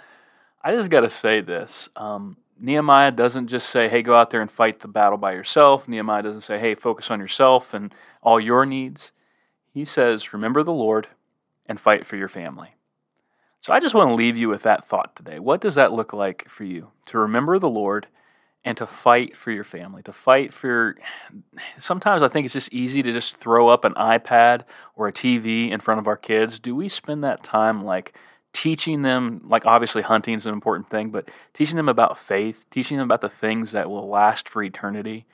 I just got to say this. Um, Nehemiah doesn't just say, hey, go out there and fight the battle by yourself. Nehemiah doesn't say, hey, focus on yourself and all your needs. He says, remember the Lord and fight for your family. So I just want to leave you with that thought today. What does that look like for you? To remember the Lord and to fight for your family, to fight for. your. Sometimes I think it's just easy to just throw up an iPad or a TV in front of our kids. Do we spend that time like teaching them, like obviously hunting is an important thing, but teaching them about faith, teaching them about the things that will last for eternity?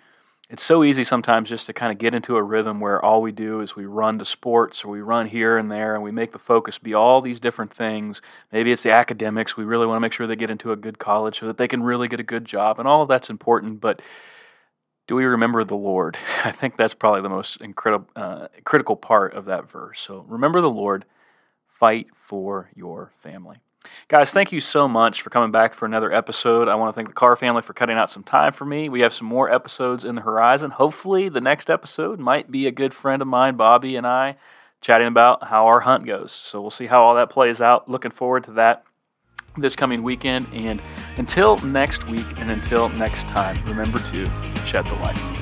It's so easy sometimes just to kind of get into a rhythm where all we do is we run to sports or we run here and there and we make the focus be all these different things. Maybe it's the academics. We really want to make sure they get into a good college so that they can really get a good job. And all of that's important. But do we remember the Lord? I think that's probably the most incredible, uh, critical part of that verse. So remember the Lord, fight for your family. Guys, thank you so much for coming back for another episode. I want to thank the Carr family for cutting out some time for me. We have some more episodes in the horizon. Hopefully, the next episode might be a good friend of mine, Bobby, and I chatting about how our hunt goes. So we'll see how all that plays out. Looking forward to that this coming weekend. And until next week and until next time, remember to shed the light.